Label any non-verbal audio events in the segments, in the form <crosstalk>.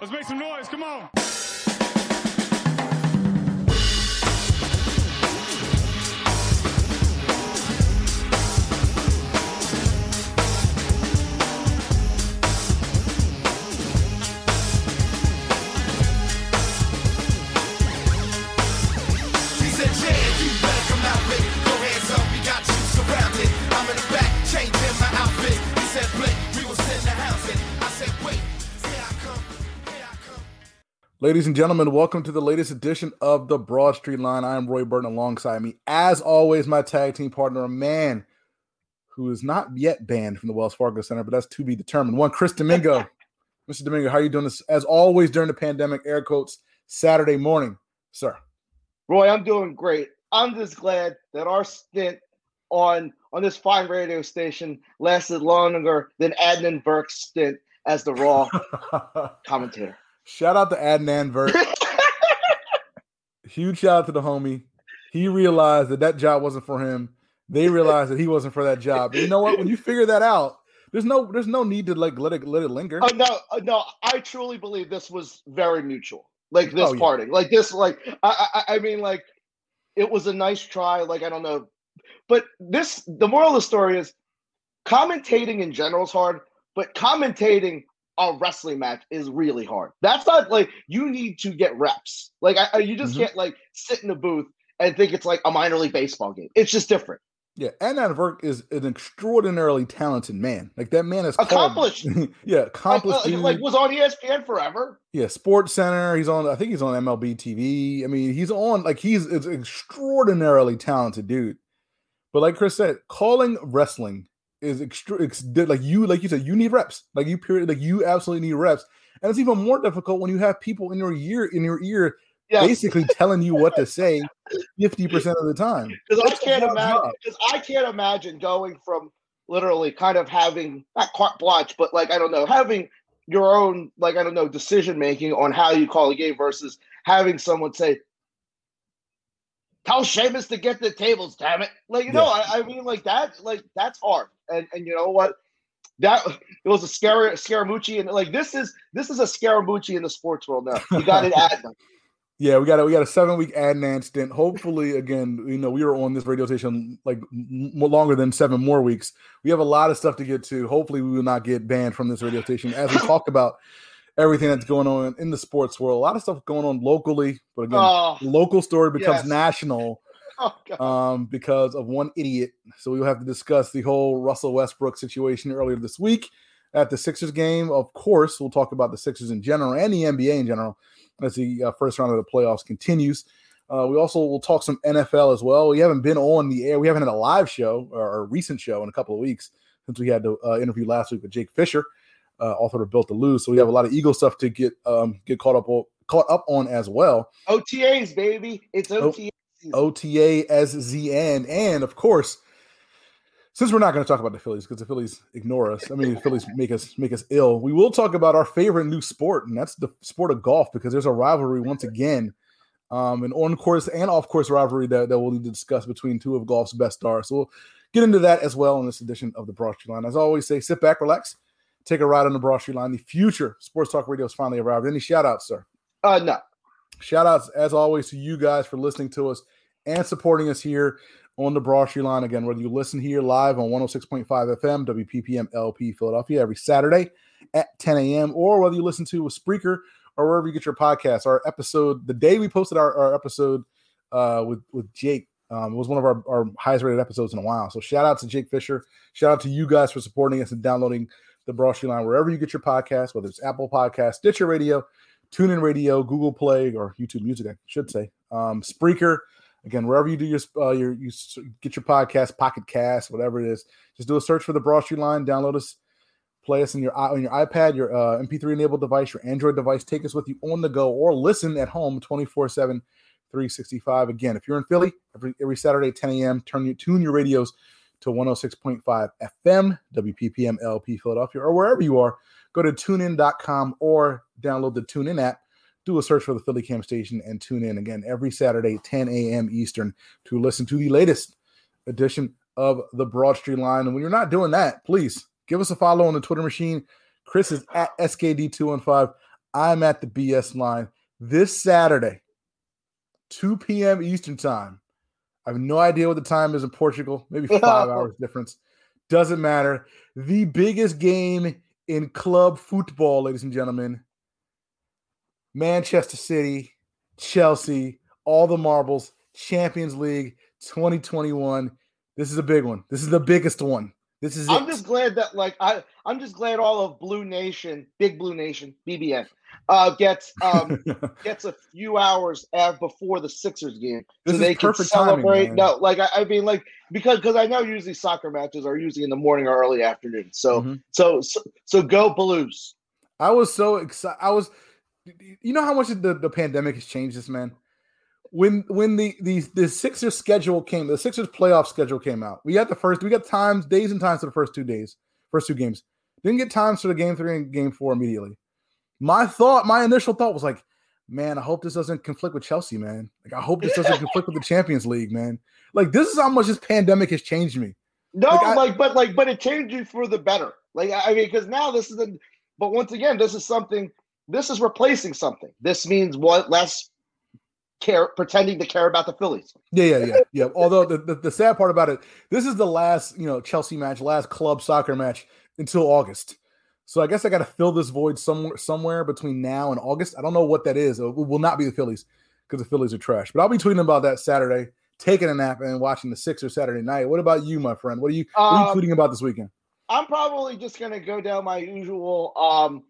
Let's make some noise. Come on. Ladies and gentlemen, welcome to the latest edition of the Broad Street Line. I am Roy Burton alongside me, as always, my tag team partner, a man who is not yet banned from the Wells Fargo Center, but that's to be determined. One, Chris Domingo. <laughs> Mr. Domingo, how are you doing this? As always, during the pandemic, air quotes, Saturday morning, sir. Roy, I'm doing great. I'm just glad that our stint on on this fine radio station lasted longer than Adnan Virk's stint as the Raw <laughs> commentator. Shout out to Adnan Virk. <laughs> Huge shout out to the homie. He realized that that job wasn't for him. They realized that he wasn't for that job. And you know what? When you figure that out, there's no there's no need to like let it let it linger. Oh no, uh, no, I truly believe this was very mutual. Like this Oh, yeah. parting, like this, like I, I, I mean, like it was a nice try. Like I don't know, but this, the moral of the story is, commentating in general is hard, but commentating a wrestling match is really hard. That's not like you need to get reps. Like I, you just Mhm. can't like sit in the booth and think it's like a minor league baseball game. It's just different. Yeah, and Adnan Virk is an extraordinarily talented man. Like that man is Accomplished. <laughs> yeah, Like, accomplished. uh, dude. like was on ESPN forever. yeah, Sports Center. He's on. I think he's on MLB TV. I mean, he's on. Like he's an extraordinarily talented dude. But like Chris said, calling wrestling is extra. Ex, like you, like you said, you need reps. Like you, period. Like you absolutely need reps. And it's even more difficult when you have people in your ear, in your ear, basically telling you what to say <laughs> fifty percent of the time. because I can't imagine because I can't imagine going from literally kind of having not carte blanche, but like I don't know, having your own like I don't know decision making on how you call a game versus having someone say, "Tell Sheamus to get the tables, damn it!" Like you know, I, I mean, like that, like that's hard, and and you know what. That it was a scare Scaramucci, and like this is this is a Scaramucci in the sports world now. You got it <laughs> them. Yeah, we got a we got a seven week Adnan stint. Hopefully, again, you know, we were on this radio station like m- longer than seven more weeks. We have a lot of stuff to get to. Hopefully, we will not get banned from this radio station as we talk about everything that's going on in the sports world. A lot of stuff going on locally, but again, Oh, local story becomes yes. national <laughs> oh um, because of one idiot. So we will have to discuss the whole Russell Westbrook situation earlier this week at the Sixers game. Of course, we'll talk about the Sixers in general and the NBA in general as the uh, first round of the playoffs continues. Uh, we also will talk some NFL as well. We haven't been on the air. We haven't had a live show or a recent show in a couple of weeks since we had the uh, interview last week with Jake Fisher, uh, author of Built to Lose. So we have a lot of Eagle stuff to get um, get caught up on, caught up on as well. OTAs, baby. It's OTAs. season. OTA as ZN. And of course, since we're not going to talk about the Phillies because the Phillies ignore us, I mean, the Phillies make us make us ill. We will talk about our favorite new sport, and that's the sport of golf because there's a rivalry once again, um, an on course and off course rivalry that, that we'll need to discuss between two of golf's best stars. So we'll get into that as well in this edition of the Broad Street Line. As I always say, sit back, relax, take a ride on the Broad Street Line. The future sports talk radio has finally arrived. Any shout outs, sir? Uh, no. Shout outs, as always, to you guys for listening to us and supporting us here on the Broad Street Line. Again, whether you listen here live on 106.5 FM, WPPM LP Philadelphia every Saturday at 10 a.m., or whether you listen to a Spreaker or wherever you get your podcasts. Our episode, the day we posted our, our episode uh, with, with Jake, um, it was one of our, our highest rated episodes in a while. So shout out to Jake Fisher. Shout out to you guys for supporting us and downloading the Broadstreet Line wherever you get your podcast, whether it's Apple Podcast, Stitcher Radio, TuneIn Radio, Google Play, or YouTube Music, I should say. Um, Spreaker, again, wherever you do your uh, your you get your podcast, Pocket Cast, whatever it is, just do a search for the Broadstreet Line, download us, Play us on your on your iPad, your uh, MP3 enabled device, your Android device. Take us with you on the go or listen at home 24 7, 365. Again, if you're in Philly, every, every Saturday at 10 a.m., turn your, tune your radios to 106.5 FM, WPPM LP Philadelphia, or wherever you are. Go to tunein.com or download the TuneIn app. Do a search for the Philly Cam station and tune in again every Saturday, 10 a.m. Eastern, to listen to the latest edition of the Broad Street Line. And when you're not doing that, please give us a follow on the Twitter machine. Chris is at SKD215. I'm at the BS line this Saturday, 2 p.m. Eastern time. I have no idea what the time is in Portugal, maybe five hours difference. Doesn't matter. The biggest game in club football, ladies and gentlemen. Manchester City, Chelsea, all the marbles, Champions League 2021. This is a big one. This is the biggest one. This is I'm it. just glad that like I I'm just glad all of Blue Nation, Big Blue Nation, BBN, uh, gets um <laughs> gets a few hours before the Sixers game, This so they can perfect timing, celebrate. man. no, like I, I mean, like because because I know usually soccer matches are usually in the morning or early afternoon. So Mhm. so so so go Blues. I was so excited. I was, you know how much the, the pandemic has changed this man. When when the the the Sixers schedule came, the Sixers playoff schedule came out. We got the first, we got times, days and times for the first two days, first two games. Didn't get times for the game three and game four immediately. My thought, my initial thought was like, man, I hope this doesn't conflict with Chelsea, man. Like I hope this doesn't conflict with the Champions League, man. Like this is how much this pandemic has changed me. No, Like, like, but like but it changed you for the better. Like I I mean, because now this is a but once again, this is something. This is replacing something. This means what less care pretending to care about the Phillies. Yeah, yeah, yeah, yeah. Although the, the, the sad part about it, this is the last, you know, Chelsea match, last club soccer match until August. So I guess I got to fill this void somewhere somewhere between now and August. I don't know what that is. It will not be the Phillies because the Phillies are trash. But I'll be tweeting about that Saturday, taking a nap and watching the Sixers Saturday night. What about you, my friend? What are you, what are you Um, tweeting about this weekend? I'm probably just gonna go down my usual um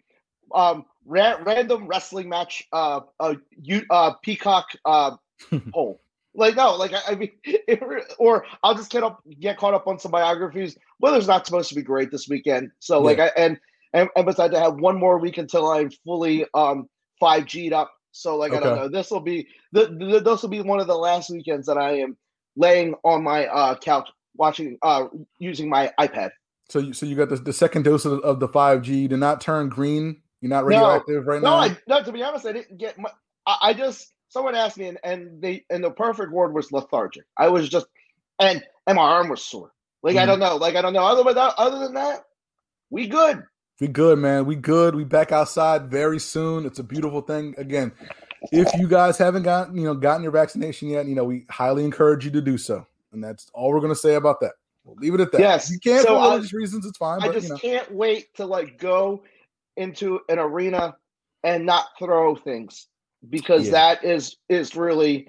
um ra- random wrestling match uh uh you uh peacock uh <laughs> hole. Like no, like I, I mean, <laughs> it or I'll just get up, get caught up on some biographies. Weather's not supposed to be great this weekend, so like I and and, and besides, I have one more week until I'm fully um five G'd up. So like I don't know, this will be the, the this will be one of the last weekends that I am laying on my uh couch watching uh using my iPad. So you, so you got the, the second dose of, of the 5G. You did not turn green. You're not No. radioactive right No, now. I no. To be honest, I didn't get. My, I, I just someone asked me, and, and they and the perfect word was lethargic. I was just, and and my arm was sore. Like I Mhm. don't know. Like I don't know. Other than that, other than that, we good. We good, man. We good. We back outside very soon. It's a beautiful thing. Again, if you guys haven't gotten, you know, gotten your vaccination yet, you know, we highly encourage you to do so. And that's all we're gonna say about that. We'll leave it at that. Yes. If you can't So for I- religious reasons, it's fine. I But just you know, can't wait to like go into an arena and not throw things because Yeah. that is is really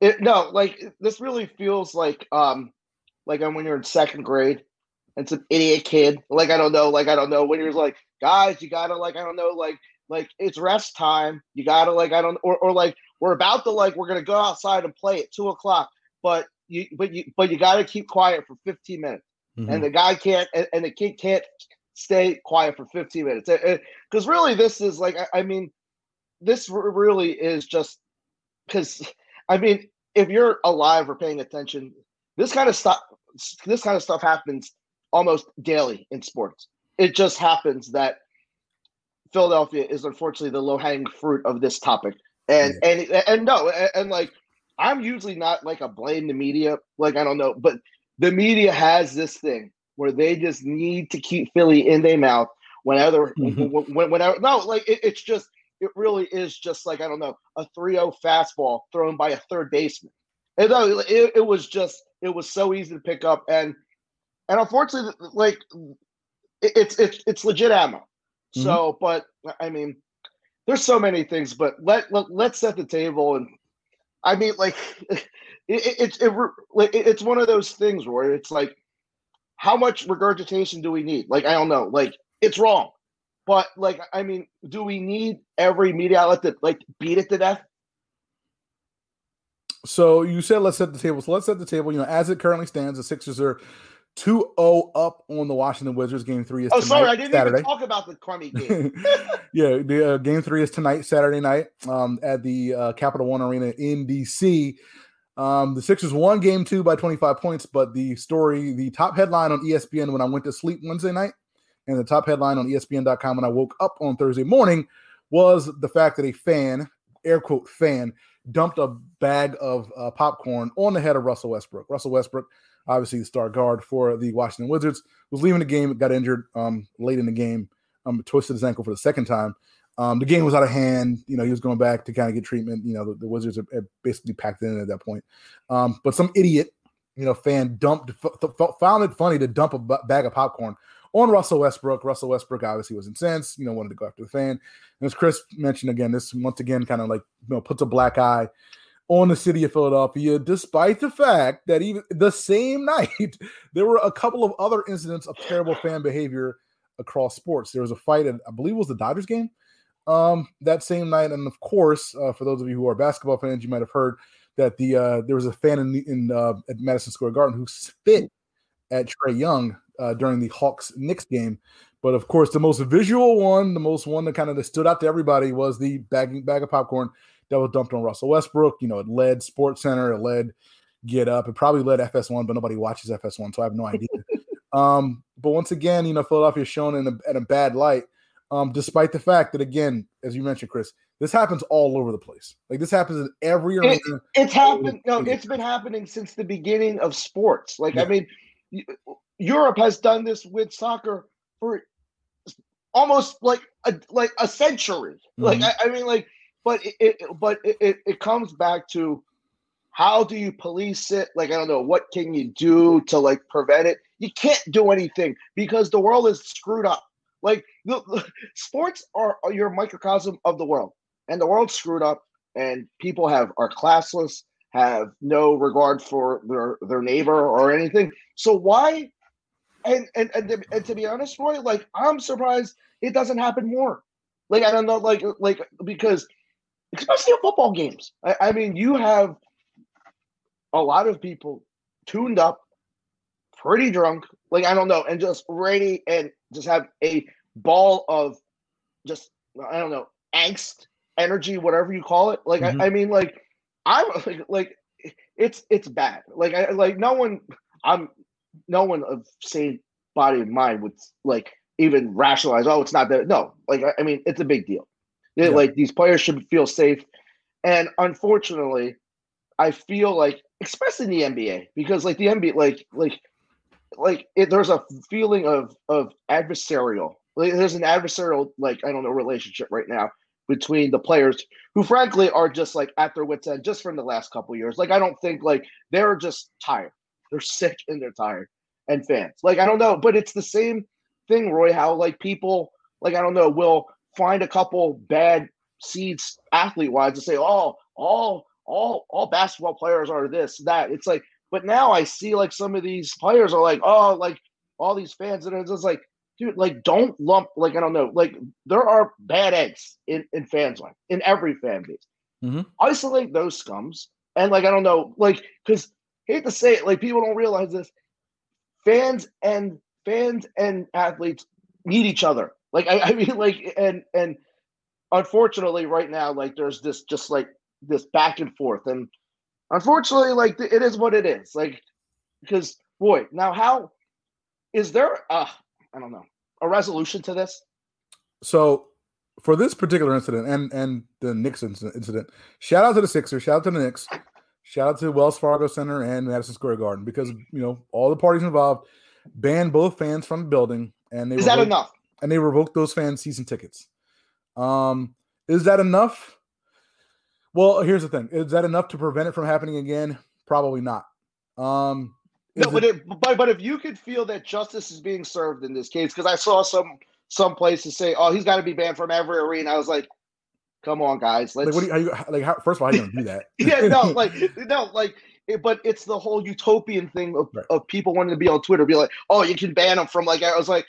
it. No, like this really feels like um like when you're in second grade and some idiot kid like I don't know like I don't know when you're like guys you gotta like I don't know like like it's rest time you gotta like I don't or or like we're about to like we're gonna go outside and play at two o'clock but you but you but you gotta keep quiet for 15 minutes Mhm. and the guy can't and, and the kid can't stay quiet for 15 minutes. Eh, eh, because really this is like I, I mean this really is just because i mean if you're alive or paying attention this kind of stuff this kind of stuff happens almost daily in sports. It just happens that philadelphia is unfortunately the low-hanging fruit of this topic. And and and no and, and like i'm usually not like a blame the media like i don't know but the media has this thing where they just need to keep Philly in their mouth whenever, Mhm. when, whenever. No, like it, it's just, it really is just like I don't know, a 3-0 fastball thrown by a third baseman. And no, it, it was just, it was so easy to pick up, and and unfortunately, like it, it's it's it's legit ammo. So, but I mean, there's so many things, but let, let let's set the table and I mean, like, <laughs> it, it, it's it, like, it- it's one of those things where it's like, how much regurgitation do we need? Like, I don't know. Like, it's wrong, but like, I mean, do we need every media outlet to like beat it to death? So you said let's set the table. So let's set the table. You know, as it currently stands, the Sixers are 2-0 up on the Washington Wizards. Game three is Oh, sorry, I didn't Saturday. even talk about the crummy <laughs> game. <laughs> yeah, the uh, game three is tonight, Saturday night, um, at the uh, Capital One Arena in DC. Um, the Sixers won game two by 25 points, but the story, the top headline on ESPN when I went to sleep Wednesday night, and the top headline on ESPN.com when I woke up on Thursday morning was the fact that a fan, air quote fan, dumped a bag of uh, popcorn on the head of Russell Westbrook. Russell Westbrook, obviously the star guard for the Washington Wizards, was leaving the game, got injured um, late in the game, um, twisted his ankle for the second time. Um, the game was out of hand. You know, he was going back to kind of get treatment. You know, the, the Wizards had, had basically packed in at that point. Um, but some idiot, you know, fan dumped, f- found it funny to dump a b- bag of popcorn on Russell Westbrook. Russell Westbrook obviously was incensed, you know, wanted to go after the fan. And as Chris mentioned again, this once again kind of like, you know, puts a black eye on the city of Philadelphia, despite the fact that even the same <laughs> night, there were a couple of other incidents of terrible fan behavior across sports. There was a fight at, I believe it was the Dodgers game um, that same night. And of course, uh, for those of you who are basketball fans, you might have heard that the uh, there was a fan in, in uh, at Madison Square Garden who spit at Trae Young uh, during the Hawks Knicks game. But of course, the most visual one, the most one that kind of stood out to everybody was the bag, bag of popcorn that was dumped on Russell Westbrook. You know, it led Sports Center, it led Get Up, it probably led FS1, but nobody watches FS1, so I have no idea. <laughs> um, but once again, you know, Philadelphia is shown in a, in a bad light, um, despite the fact that, again, as you mentioned, Chris, this happens all over the place. Like this happens in every. It- it's happened. No, it's been happening since the beginning of sports. Like, I mean, Europe has done this with soccer for almost like a like a century. Like, Mhm. I, I mean, like, but it, it but it, it comes back to how do you police it? Like, I don't know, what can you do to like prevent it? You can't do anything because the world is screwed up. Like, sports are, are your microcosm of the world, and the world's screwed up, and people have are classless, have no regard for their their neighbor or anything. So why? And and and to, and to be honest, Roy, like I'm surprised it doesn't happen more. Like I don't know, like like because especially in football games. I, I mean, you have a lot of people tuned up, pretty drunk, like I don't know, and just ready and just have a ball of just I don't know angst, energy, whatever you call it. Like Mhm. I, I mean, like I'm <laughs> like, like it's it's bad. Like I like no one I'm no one of sane body and mind would like even rationalize. Oh, it's not that. No, like I, I mean, it's a big deal. Yeah. Like these players should feel safe, and unfortunately, I feel like, especially in the NBA, because like the NBA, like like like it, there's a feeling of of adversarial. Like there's an adversarial like I don't know relationship right now between the players who frankly are just like at their wits end just from the last couple years. Like I don't think like they're just tired. They're sick and they're tired. And fans. Like I don't know, but it's the same thing, Roy, how like people like I don't know, will find a couple bad seeds athlete wise to say, oh, all all all basketball players are this, that. It's like, but now I see like some of these players are like, oh, like all these fans, that are just like, dude, like don't lump like I don't know, like there are bad eggs in in fans like in every fan base. Mhm. Isolate those scums, and like I don't know, like because hate to say it, like people don't realize this. Fans and fans and athletes need each other. Like I, I mean, like and and unfortunately, right now, like there's this just like this back and forth, and unfortunately, like it is what it is. Like because boy, now how is there? Uh, I don't know a resolution to this. So for this particular incident and and the Knicks incident, incident, shout out to the Sixers, shout out to the Knicks, shout out to Wells Fargo Center and Madison Square Garden because you know all the parties involved banned both fans from the building and they Is that enough? and they revoked those fans season tickets. Um, is that enough? Well, here's the thing: is that enough to prevent it from happening again? Probably not. Um, No, but it- but but if you could feel that justice is being served in this case, because I saw some some places say, "Oh, he's got to be banned from every arena." I was like, "Come on, guys, let's." like, what do you, how you like? How, first of all, how you gonna do that? <laughs> yeah, no, <laughs> like no, like, it, but it's the whole utopian thing of, Right. of people wanting to be on Twitter, be like, "Oh, you can ban him from like." I was like,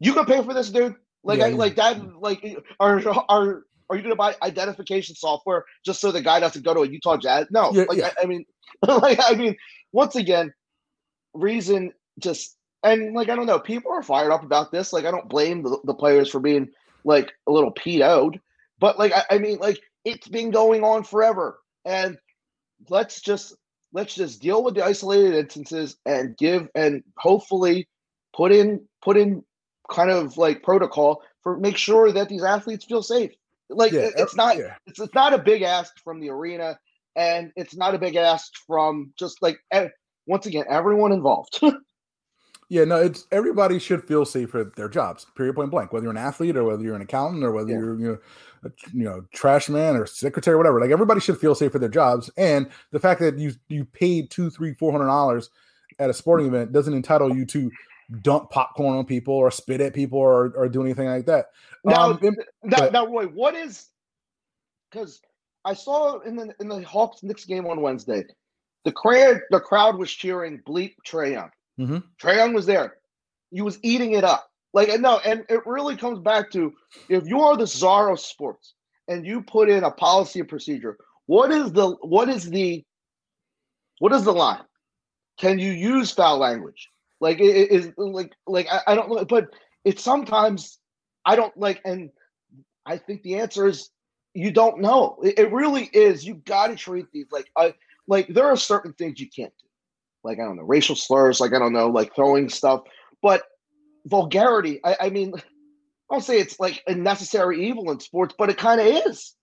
"You can pay for this, dude." Like, Yeah, I, yeah. like that. Like, are are are you gonna buy identification software just so the guy doesn't go to a Utah Jazz? No, Yeah, like yeah. I, I mean, <laughs> like I mean, once again, reason just and like I don't know, people are fired up about this. Like I don't blame the, the players for being like a little PO'd, but like I, I mean, like it's been going on forever, and let's just let's just deal with the isolated instances and give and hopefully put in put in kind of like protocol for make sure that these athletes feel safe. Like Yeah, it's not yeah. it's, it's not a big ask from the arena and it's not a big ask from just like once again everyone involved. <laughs> Yeah, no, it's everybody should feel safe at their jobs. Period, point blank. Whether you're an athlete or whether you're an accountant or whether Yeah. you're you know, a, you know, trash man or secretary, or whatever. Like everybody should feel safe at their jobs. And the fact that you you paid two, three, four hundred dollars at a sporting event doesn't entitle you to dump popcorn on people or spit at people or, or do anything like that. now, Um, now, but- now, Roy, what is because I saw in the in the Hawks Knicks game on Wednesday, the crowd the crowd was cheering bleep Trae Young. Mhm. Trae Young was there. He was eating it up. Like and no, and it really comes back to if you are the czar of sports and you put in a policy and procedure, what is the what is the what is the line? Can you use foul language? Like it is like like I, I don't know, but it's sometimes I don't like, and I think the answer is you don't know. It, it really is. You got to treat these like I like there are certain things you can't do, like I don't know racial slurs, like I don't know like throwing stuff, but vulgarity. I, I mean, I don't say it's like a necessary evil in sports, but it kind of is.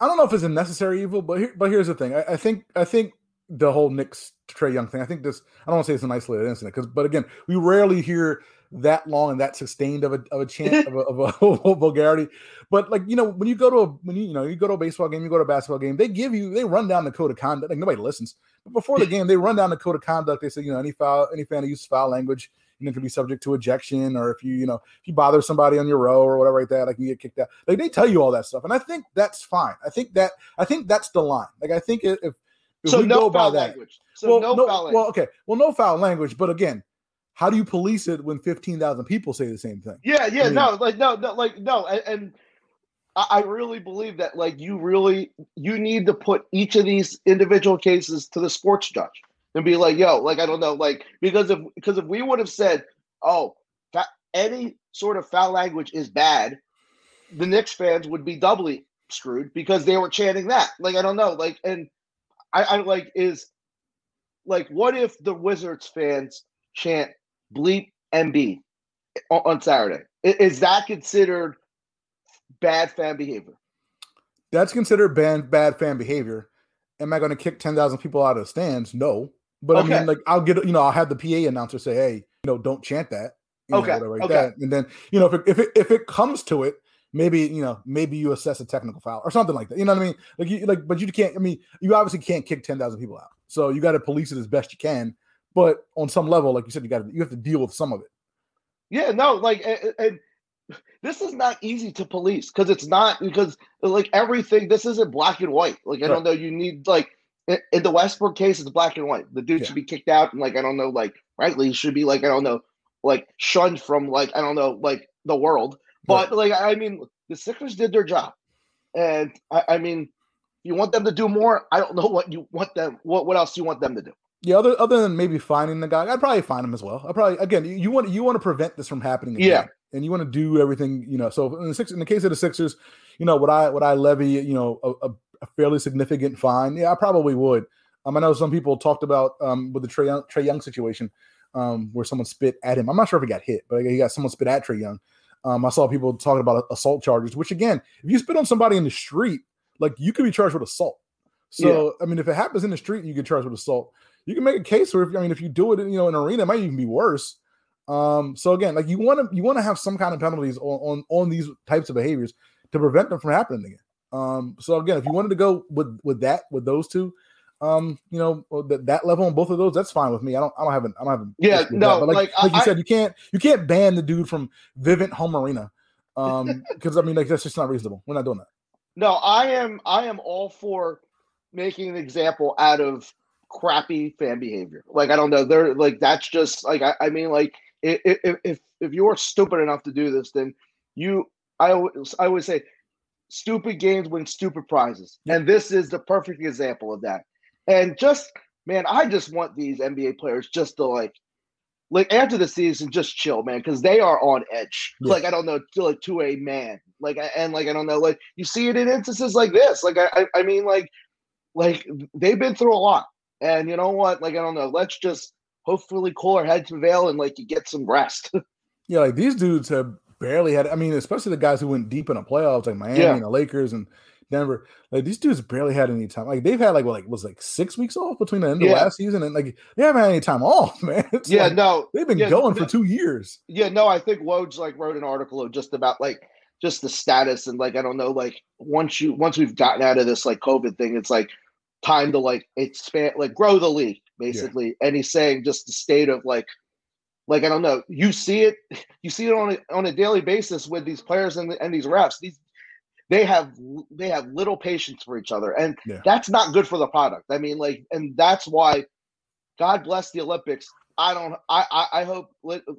I don't know if it's a necessary evil, but here, but here's the thing. I, I think I think the whole Knicks Trae Young thing. I think this. I don't want to say it's an isolated incident because, but again, we rarely hear that long and that sustained of a of a chant of a, of a, <laughs> vulgarity. But like you know, when you go to a when you you know you go to a baseball game, you go to a basketball game, they give you they run down the code of conduct. Like nobody listens, but before the game, they run down the code of conduct. They say you know any foul any fan who uses foul language. You know, can be subject to ejection, or if you, you know, if you bother somebody on your row or whatever like that, like you get kicked out. Like they tell you all that stuff, and I think that's fine. I think that I think that's the line. Like I think if if, so we no go by foul that, language. So no, foul language. well, okay, well, no foul language, but again, how do you police it when fifteen thousand people say the same thing? Yeah, yeah, I mean- no, like no, no, like no, and, and I, I really believe that like you really you need to put each of these individual cases to the sports judge and be like, yo, like I don't know, like because if because if we would have said, oh, fa- any sort of foul language is bad, the Knicks fans would be doubly screwed because they were chanting that. Like I don't know, like and I, I like is like what if the Wizards fans chant bleep MB on, on Saturday? Is that considered bad fan behavior? That's considered bad bad fan behavior. Am I going to kick ten thousand people out of the stands? No, but I mean, like I'll get you know I'll have the PA announcer say, hey, you know, don't chant that. You know, Okay, whatever like okay. that. And then you know if it, if it if it comes to it, maybe you know maybe you assess a technical foul or something like that. You know what I mean? Like you like, but you can't. I mean, you obviously can't kick ten thousand people out. So you got to police it as best you can. But on some level, like you said, you got to you have to deal with some of it. Yeah, no, like and, and this is not easy to police because it's not because like everything. This isn't black and white. Like I don't know. You need like in, the Westbrook case, it's black and white. The dude Yeah. should be kicked out, and like I don't know, like rightly he should be like I don't know, like shunned from like I don't know, like the world. But like I mean, the Sixers did their job, and I, I mean, you want them to do more. I don't know what you want them. What what else you want them to do? Yeah, other other than maybe finding the guy, I'd probably find him as well. I probably again, you, want you want to prevent this from happening. Again, Yeah. and you want to do everything you know. So in the six, in the case of the Sixers, you know, would I would I levy you know a, a, a fairly significant fine? Yeah, I probably would. Um, I know some people talked about um with the Trae Young, Trae Young situation, um, where someone spit at him. I'm not sure if he got hit, but he got someone spit at Trae Young. Um, I saw people talking about assault charges, which again, if you spit on somebody in the street, like you could be charged with assault. So I mean, if it happens in the street, you get charged with assault. You can make a case where, if, I mean, if you do it, in, you know, in an arena, it might even be worse. Um, so again, like you want to you want to have some kind of penalties on, on on these types of behaviors to prevent them from happening again. Um, so again, if you wanted to go with with that with those two, um, you know, that that level on both of those, that's fine with me. I don't I don't have an I don't have an Yeah, no, like, like, like you I- said, you can't you can't ban the dude from Vivint Home Arena. Um, <laughs> because I mean, like that's just not reasonable. We're not doing that. No, I am I am all for making an example out of crappy fan behavior. Like I don't know, they're like that's just like I, I mean like if if if you're stupid enough to do this, then you I always I always say stupid games win stupid prizes. And this is the perfect example of that. And just man, I just want these NBA players just to like like after the season, just chill, man, because they are on edge. Yeah. Like I don't know, to, like to a man. Like and like I don't know, like you see it in instances like this. Like I, I, mean, like, like they've been through a lot, and you know what? Like I don't know. Let's just hopefully cool our heads prevail and like you get some rest. <laughs> Yeah, like these dudes have barely had. I mean, especially the guys who went deep in the playoffs, like Miami Yeah. and the Lakers and Denver. Like these dudes barely had any time. Like they've had like what, like was like six weeks off between the end of last season and like they haven't had any time off, <laughs> man. It's yeah, like, no, they've been yeah, going no- for two years. Yeah, no, I think Woj like wrote an article of just about like just the status and like I don't know, like once you once we've gotten out of this like COVID thing, it's like time to like expand like grow the league, basically. And he's saying just the state of like like I don't know, you see it <laughs> you see it on a on a daily basis with these players and, and these refs. These they have they have little patience for each other. And Yeah. that's not good for the product. I mean, like, and that's why God bless the Olympics. I don't. I I, I hope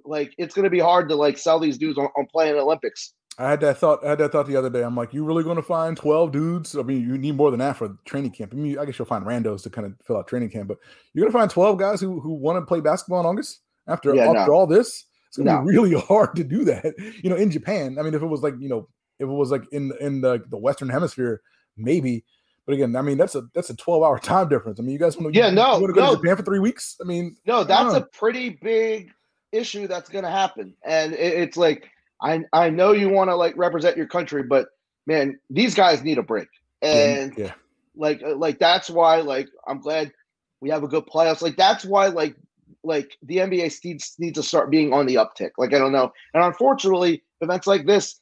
like it's going to be hard to like sell these dudes on, on playing Olympics. I had that thought. I had that thought the other day. I'm like, you really going to find 12 dudes? I mean, you need more than that for training camp. I mean, I guess you'll find randos to kind of fill out training camp, but you're going to find 12 guys who who want to play basketball in August after Yeah, after no. all this. It's going to No. be really <laughs> hard to do that. You know, in Japan. I mean, if it was like you know, if it was like in in the the Western Hemisphere, maybe. But again, I mean, that's a that's a 12 hour time difference. I mean, you guys want to Yeah, no, want to go no. to Japan for three weeks? I mean, No, that's a pretty big issue that's going to happen, and it, it's like I I know you want to like represent your country, but man, these guys need a break, and yeah, like uh, like that's why like I'm glad we have a good playoffs. Like that's why like like the NBA needs needs to start being on the uptick. Like I don't know, and unfortunately, events like this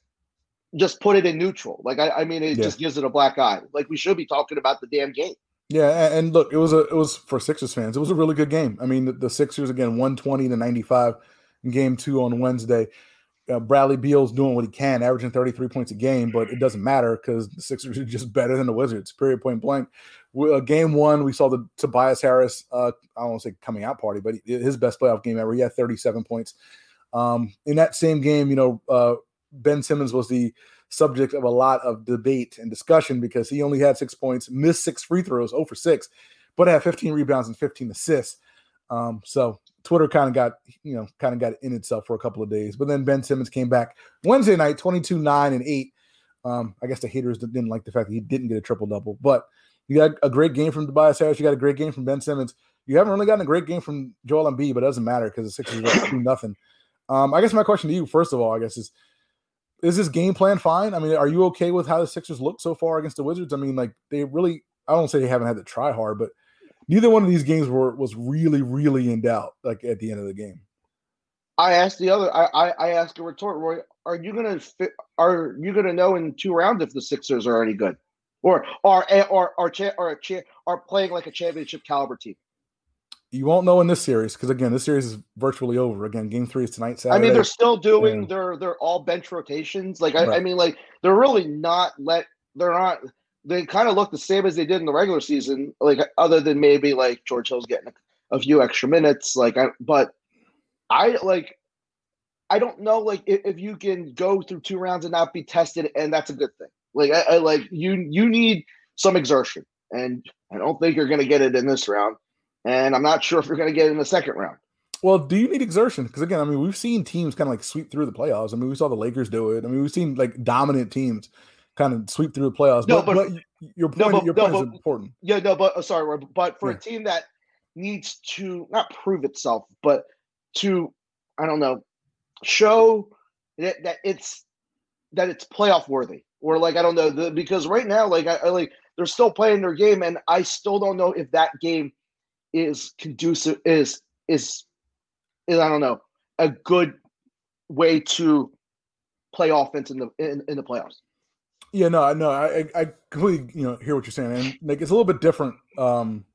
just put it in neutral. Like I, I mean, it Yeah. just gives it a black eye. Like we should be talking about the damn game. Yeah, and look, it was a it was for Sixers fans. It was a really good game. I mean, the, the Sixers again, one twenty to ninety five in game two on Wednesday. Uh, Bradley Beal's doing what he can, averaging thirty three points a game, but it doesn't matter because the Sixers are just <laughs> better than the Wizards. Period, point blank. We- Uh, game one, we saw the Tobias Harris. Uh, I don't want to say coming out party, but his best playoff game ever. He had thirty seven points. Um, in that same game, you know, uh, Ben Simmons was the subject of a lot of debate and discussion because he only had six points, missed six free throws, 0 for 6, but had 15 rebounds and 15 assists. Um, so Twitter kind of got, you know, kind of got in itself for a couple of days. But then Ben Simmons came back Wednesday night, 22, 9, and 8. Um, I guess the haters didn't like the fact that he didn't get a triple double, but you got a great game from Tobias Harris. You got a great game from Ben Simmons. You haven't really gotten a great game from Joel Embiid, but it doesn't matter because the Sixers are up 2 nothing. Um, I guess my question to you, first of all, I guess is is this game plan fine? I mean, are you okay with how the Sixers look so far against the Wizards? I mean, like they really I don't say they haven't had to try hard, but neither one of these games were was really, really in doubt, like at the end of the game. I asked the other. I I, I asked a retort, Roy. Are you gonna fit? Are you gonna know in two rounds if the Sixers are any good, or are are cha- or a cha- are playing like a championship caliber team? You won't know in this series because again, this series is virtually over. Again, game three is tonight. Saturday. I mean, they're still doing Yeah. their their all bench rotations. Like I, I mean, like they're really not let. They're not. They kind of look the same as they did in the regular season. Like other than maybe like George Hill's getting a, a few extra minutes. Like I, but I like. I don't know, like if, if you can go through two rounds and not be tested, and that's a good thing. Like I, I like you. You need some exertion, and I don't think you're going to get it in this round. And I'm not sure if you're going to get in the second round. Well, do you need exertion? Because again, I mean, we've seen teams kind of like sweep through the playoffs. I mean, we saw the Lakers do it. I mean, we've seen like dominant teams kind of sweep through the playoffs. No, but, but- but your no, point, but- your no, point is important. Yeah, no, but uh, sorry, but for Yeah. a team that needs to not prove itself, but to I don't know, show that, that it's that it's playoff worthy, or like I don't know, the, because right now, like I like they're still playing their game, and I still don't know if that game is conducive is is is I don't know a good way to play offense in the in, in the playoffs. Yeah, no. I, I I completely you know hear what you're saying, and like it's a little bit different, um,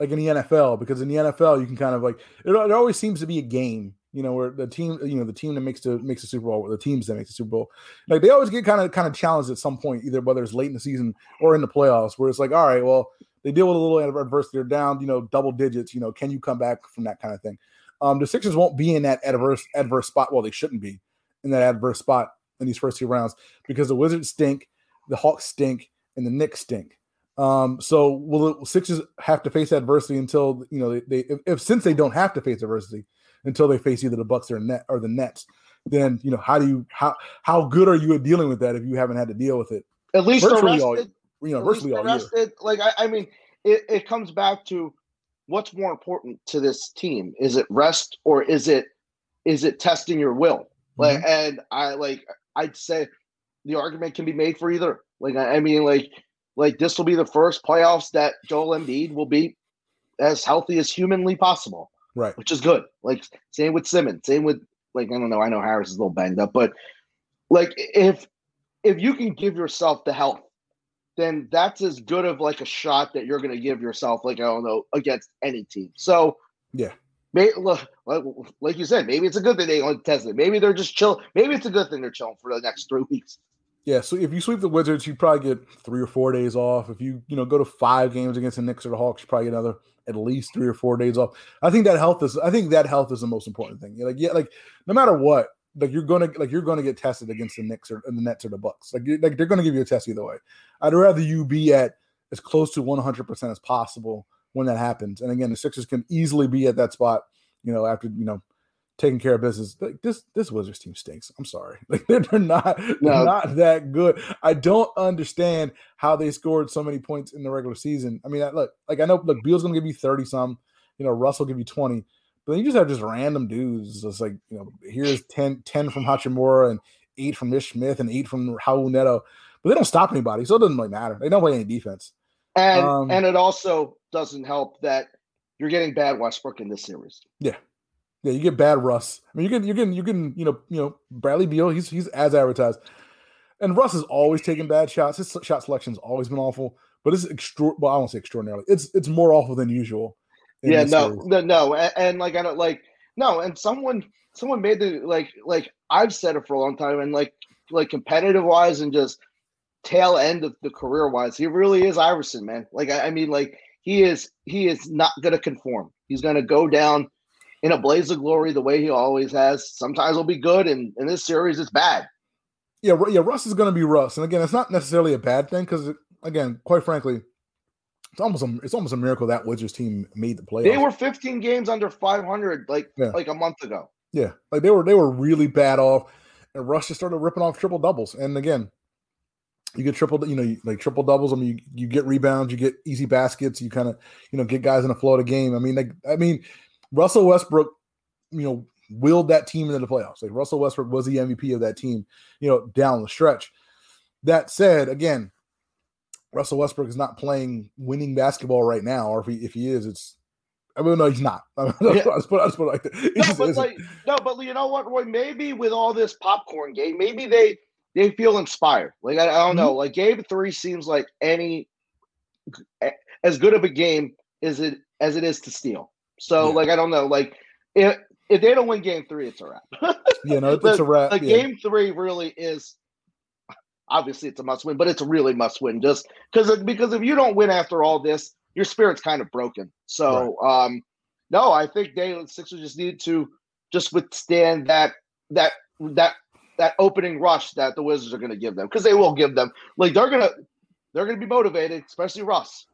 like in the NFL because in the NFL you can kind of like it, it always seems to be a game, you know, where the team, you know, the team that makes the makes the Super Bowl, or the teams that make the Super Bowl, like they always get kind of kind of challenged at some point, either whether it's late in the season or in the playoffs, where it's like, all right, well, they deal with a little adversity, they're down, you know, double digits, you know, can you come back from that kind of thing? Um, the Sixers won't be in that adverse adverse spot. Well, they shouldn't be in that adverse spot in these first two rounds because the Wizards stink, the Hawks stink, and the Knicks stink. Um, so will the Sixers have to face adversity until you know they, they if, if since they don't have to face adversity until they face either the Bucks or net or the Nets. Then you know how do you how how good are you at dealing with that if you haven't had to deal with it? At least Virtually. You know, virtually all year. Like I, I mean, it, it comes back to what's more important to this team. Is it rest or is it is it testing your will? Like Mm-hmm. and I like I'd say the argument can be made for either. Like I, I mean, like like this will be the first playoffs that Joel Embiid will be as healthy as humanly possible, Right. which is good. Like same with Simmons, same with like I don't know. I know Harris is a little banged up, but like if if you can give yourself the health then that's as good of like a shot that you're going to give yourself, like I don't know, against any team. So Yeah. may, look, like, like you said, maybe it's a good thing they only tested. Maybe they're just chill. Maybe it's a good thing they're chilling for the next three <laughs> weeks. Yeah, so if you sweep the Wizards, you probably get three or four days off. If you you know go to five games against the Knicks or the Hawks, you probably get another at least three or four days off. I think that health is I think that health is the most important thing. Like yeah, like no matter what, like you're gonna like you're gonna get tested against the Knicks or the Nets or the Bucks. Like like they're gonna give you a test either way. I'd rather you be at as close to 100 percent as possible when that happens. And again, the Sixers can easily be at that spot. You know, after you know taking care of business. Like this this Wizards team stinks. I'm sorry. <laughs> Like they're, they're not they're No. not that good. I don't understand how they scored so many points in the regular season. I mean, I- look, like I know look, Beal's gonna give you 30 some, you know, Russell give you 20, but then you just have just random dudes. It's like, you know, here's 10, 10 from Hachimura and eight from Ish Smith and eight from Raul Neto. But they don't stop anybody, so it doesn't really matter. They don't play any defense. And Um, and it also doesn't help that you're getting bad Westbrook in this series. Yeah, Yeah, you get bad Russ. I mean, you get you getting you getting you know you know Bradley Beal. He's he's as advertised, and Russ is always taking bad shots. His shot selection's always been awful, but it's extra. Well, I won't say extraordinarily. It's it's more awful than usual. Yeah, no, series. no, no, and, and like I don't like no, and someone someone made the like like I've said it for a long time, and like like competitive wise and just tail end of the career wise, he really is Iverson, man. Like I, I mean, like he is he is not gonna conform. He's gonna go down in a blaze of glory the way he always has. Sometimes it'll be good, and in this series it's bad. yeah, yeah. Russ is going to be Russ, and again, it's not necessarily a bad thing because again, quite frankly, it's almost a, it's almost a miracle that Wizards team made the playoffs. They were 15 games under 500 like Yeah. like a month ago. Yeah, like they were they were really bad off, and Russ just started ripping off triple doubles. And again, you get triple, you know, like triple doubles. I mean, you, you get rebounds, you get easy baskets, you kind of you know get guys in the flow of the game. I mean, like I mean, Russell Westbrook, you know, willed that team into the playoffs. Like Russell Westbrook was the MVP of that team, you know, down the stretch. That said, again, Russell Westbrook is not playing winning basketball right now, or if he if he is, it's. I mean, no, he's not. <laughs> I mean, Yeah. let's put, it like that. He No, but isn't. like no, but you know what, Roy? Maybe with all this popcorn game, maybe they they feel inspired. Like I, I don't know. Mm-hmm. Like game three seems like any as good of a game as it as it is to steal. So Yeah. like I don't know. Like if if they don't win game three, it's a wrap. Yeah, no, it's, <laughs> it's a wrap. like yeah. game three really is obviously it's a must win, but it's a really must win just because because if you don't win after all this, your spirit's kind of broken. So um no, I think they Sixers just need to just withstand that that that that opening rush that the Wizards are going to give them because they will give them like they're gonna they're gonna be motivated, especially Russ.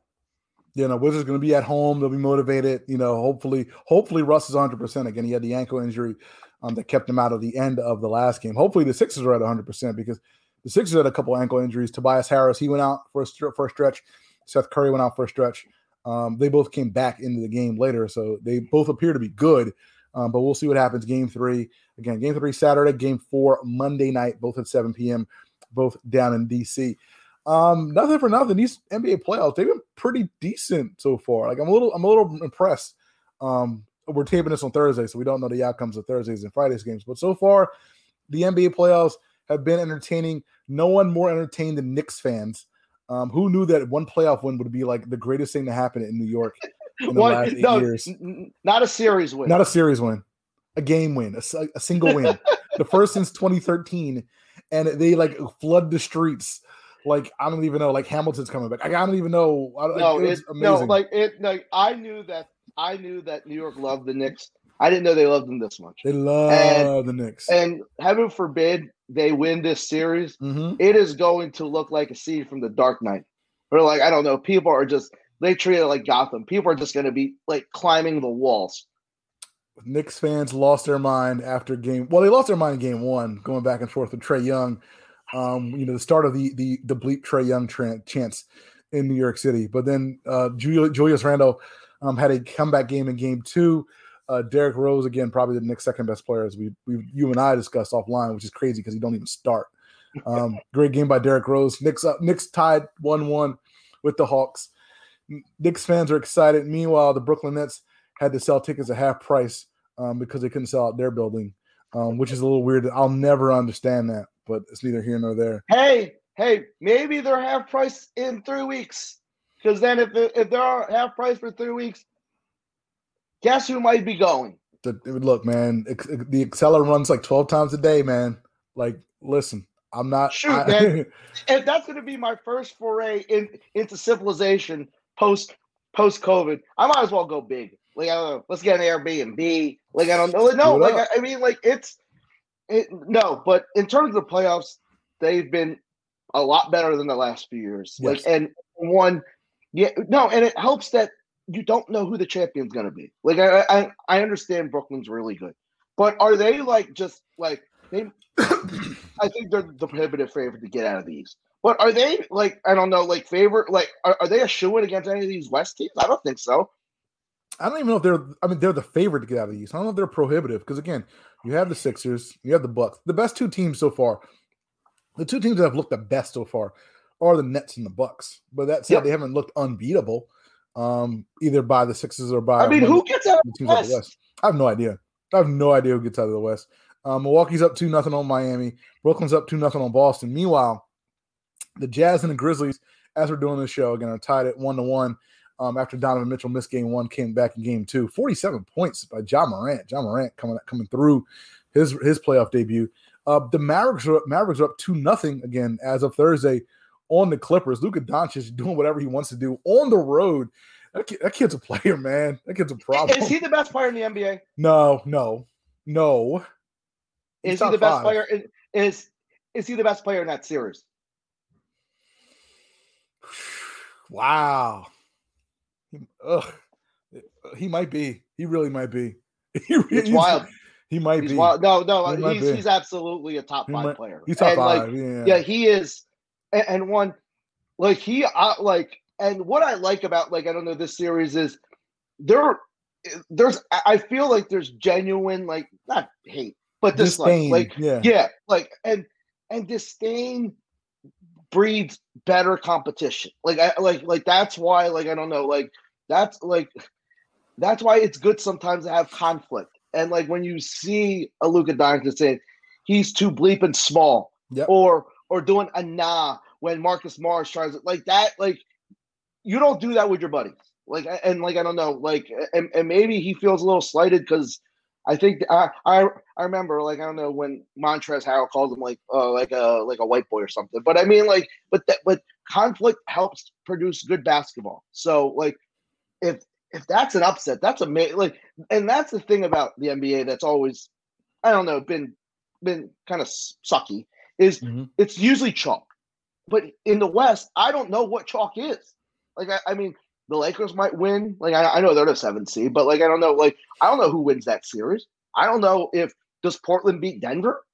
you know, Wizards going to be at home. They'll be motivated. You know, hopefully, hopefully Russ is 100 percent again. He had the ankle injury um, that kept him out of the end of the last game. Hopefully, the Sixers are at 100 percent because the Sixers had a couple ankle injuries. Tobias Harris he went out for a str- for a stretch. Seth Curry went out for a stretch. Um, they both came back into the game later, so they both appear to be good. Um, but we'll see what happens. Game three again. Game three Saturday. Game four Monday night. Both at 7 p.m. Both down in DC. Um, nothing for nothing. These NBA playoffs, they've been pretty decent so far. Like I'm a little, I'm a little impressed. Um, we're taping this on Thursday, so we don't know the outcomes of Thursdays and Fridays games. But so far, the NBA playoffs have been entertaining. No one more entertained than Knicks fans. Um, who knew that one playoff win would be like the greatest thing to happen in New York <laughs> in the One- last eight no, years? n- not a series win. Not a series win, a game win, A single win, <laughs> the first since 2013, and they like flood the streets. Like I don't even know. Like Hamilton's coming back. I don't even know. I, no, it it, no, amazing. like it. Like I knew that. I knew that New York loved the Knicks. I didn't know they loved them this much. they love the Knicks. And heaven forbid they win this series, Mhm. it is going to look like a scene from the Dark Knight. Or like I don't know, people are just they treat it like Gotham. People are just going to be like climbing the walls. Knicks fans lost their mind after game. Well, they lost their mind in game one, going back and forth with Trae Young. Um, you know, the start of the the the bleep Trae Young tra- chance in New York City. But then uh, Julius Randle um, had a comeback game in game two. Uh, Derrick Rose again, probably the next second best player, as we, we you and I discussed offline, which is crazy because he don't even start. <laughs> Um, great game by Derrick Rose. Knicks up, Knicks tied one one with the Hawks. Knicks fans are excited. Meanwhile, the Brooklyn Nets had to sell tickets at half price um, because they couldn't sell out their building, um, which is a little weird. I'll never understand that, but it's neither here nor there. Hey, hey, maybe they're half price in three weeks. Because then if if they're half price for three weeks, guess who might be going? The, look, man, the Acela runs like twelve times a day, man. Like, listen, I'm not. Shoot, I- man. <laughs> If that's going to be my first foray in, into civilization post post COVID, I might as well go big. Like I don't know, let's get an Airbnb. Like I don't know, no, like. I, I mean, like it's it, no, but in terms of the playoffs, they've been a lot better than the last few years. Like Yes. and one, yeah, no, and it helps that you don't know who the champion's going to be. Like I, I I understand Brooklyn's really good, but are they like just like they? I think they're the prohibitive favorite to get out of the East. But are they like I don't know, like favorite? Like are, are they a shoe in against any of these West teams? I don't think so. I don't even know if they're. I mean, they're the favorite to get out of the East. I don't know if they're prohibitive because again, you have the Sixers, you have the Bucks. The best two teams so far, the two teams that have looked the best so far, are the Nets and the Bucks. But that said, Yep. they haven't looked unbeatable, um, either by the Sixers or by. I mean, who gets out of the of the West? West? I have no idea. I have no idea who gets out of the West. Um, Milwaukee's up two nothing on Miami. Brooklyn's up two nothing on Boston. Meanwhile, the Jazz and the Grizzlies, as we're doing this show again, are tied at one to one. Um, after Donovan Mitchell missed game one, came back in game two. 47 points by Ja Morant. Ja Morant coming coming through his his playoff debut. Uh, the Mavericks are up, Mavericks are up two nothing again as of Thursday on the Clippers. Luka Doncic doing whatever he wants to do on the road. That, kid, that kid's a player, man. That kid's a problem. Is he the best player in the NBA? no, no, no. He's Is he the best five. player? In, is is he the best player in that series? Wow. He, ugh. he might be. He really might be. <laughs> He, really- It's he's- wild. He might He's be. wild. No, no, He he's he's absolutely a top He five might- player. He's top And, like, five. yeah. yeah he is and, and one like he uh, like and what i like about like i don't know this series is there there's I- i feel like there's genuine like not hate but dislike Disdain, like yeah. yeah like and and disdain breeds better competition like i like like that's why like i don't know like that's like that's why it's good sometimes to have conflict and like when you see a Luka Doncic saying he's too bleeping small Yep. or or doing a nah when Marcus Morris tries it. Like that like you don't do that with your buddies. Like and like I don't know like and, and maybe he feels a little slighted because I think I, I I remember like I don't know when Montrezl Harrell calls him like uh like a like a white boy or something. But I mean like but that but conflict helps produce good basketball. So like if if that's an upset that's amazing like and that's the thing about the NBA that's always I don't know been been kind of sucky is Mhm. it's usually chalk. But in the West I don't know what chalk is. Like I, I mean the Lakers might win. Like I, I know they're the seventh seed but like I don't know. Like I don't know who wins that series. I don't know if does Portland beat Denver?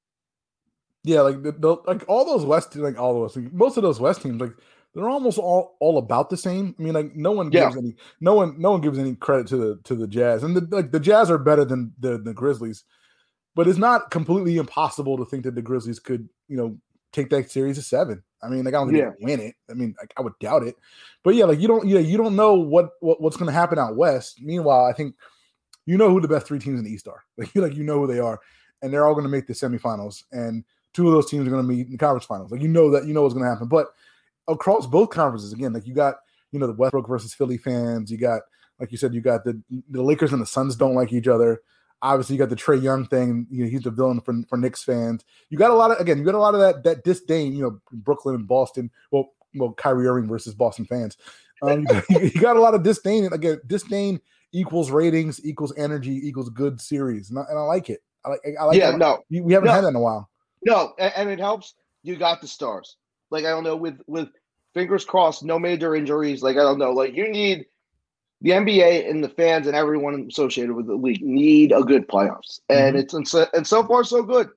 Yeah, like the, the, like all those West, like all those, like, most of those West teams, like they're almost all all about the same. I mean, like no one Yeah. gives any, no one, no one gives any credit to the to the Jazz, and the like the Jazz are better than the the Grizzlies, but it's not completely impossible to think that the Grizzlies could, you know, take that series to seven. I mean, like I don't think Yeah. they win it. I mean, like, I would doubt it, but yeah, like you don't, yeah, you don't know what, what what's going to happen out west. Meanwhile, I think you know who the best three teams in the East are. <laughs> Like you like you know who they are, and they're all going to make the semifinals, and two of those teams are going to meet in the conference finals. Like you know that you know what's going to happen. But across both conferences, again, like you got you know the Westbrook versus Philly fans. You got like you said, you got the the Lakers and the Suns don't like each other. Obviously, you got the Trae Young thing. You know, he's the villain for, for Knicks fans. You got a lot of again, you got a lot of that that disdain. You know, Brooklyn and Boston. Well, well, Kyrie Irving versus Boston fans. Um, you, <laughs> got, you got a lot of disdain. and Again, disdain equals ratings equals energy equals good series, and I, and I like it. I like. I like. yeah it. no We haven't No. had that in a while. No, and, and it helps. You got the stars. Like I don't know, with with fingers crossed, no major injuries. Like I don't know, like you need the NBA and the fans and everyone associated with the league need a good playoffs, and Mhm. it's and so, and so far so good.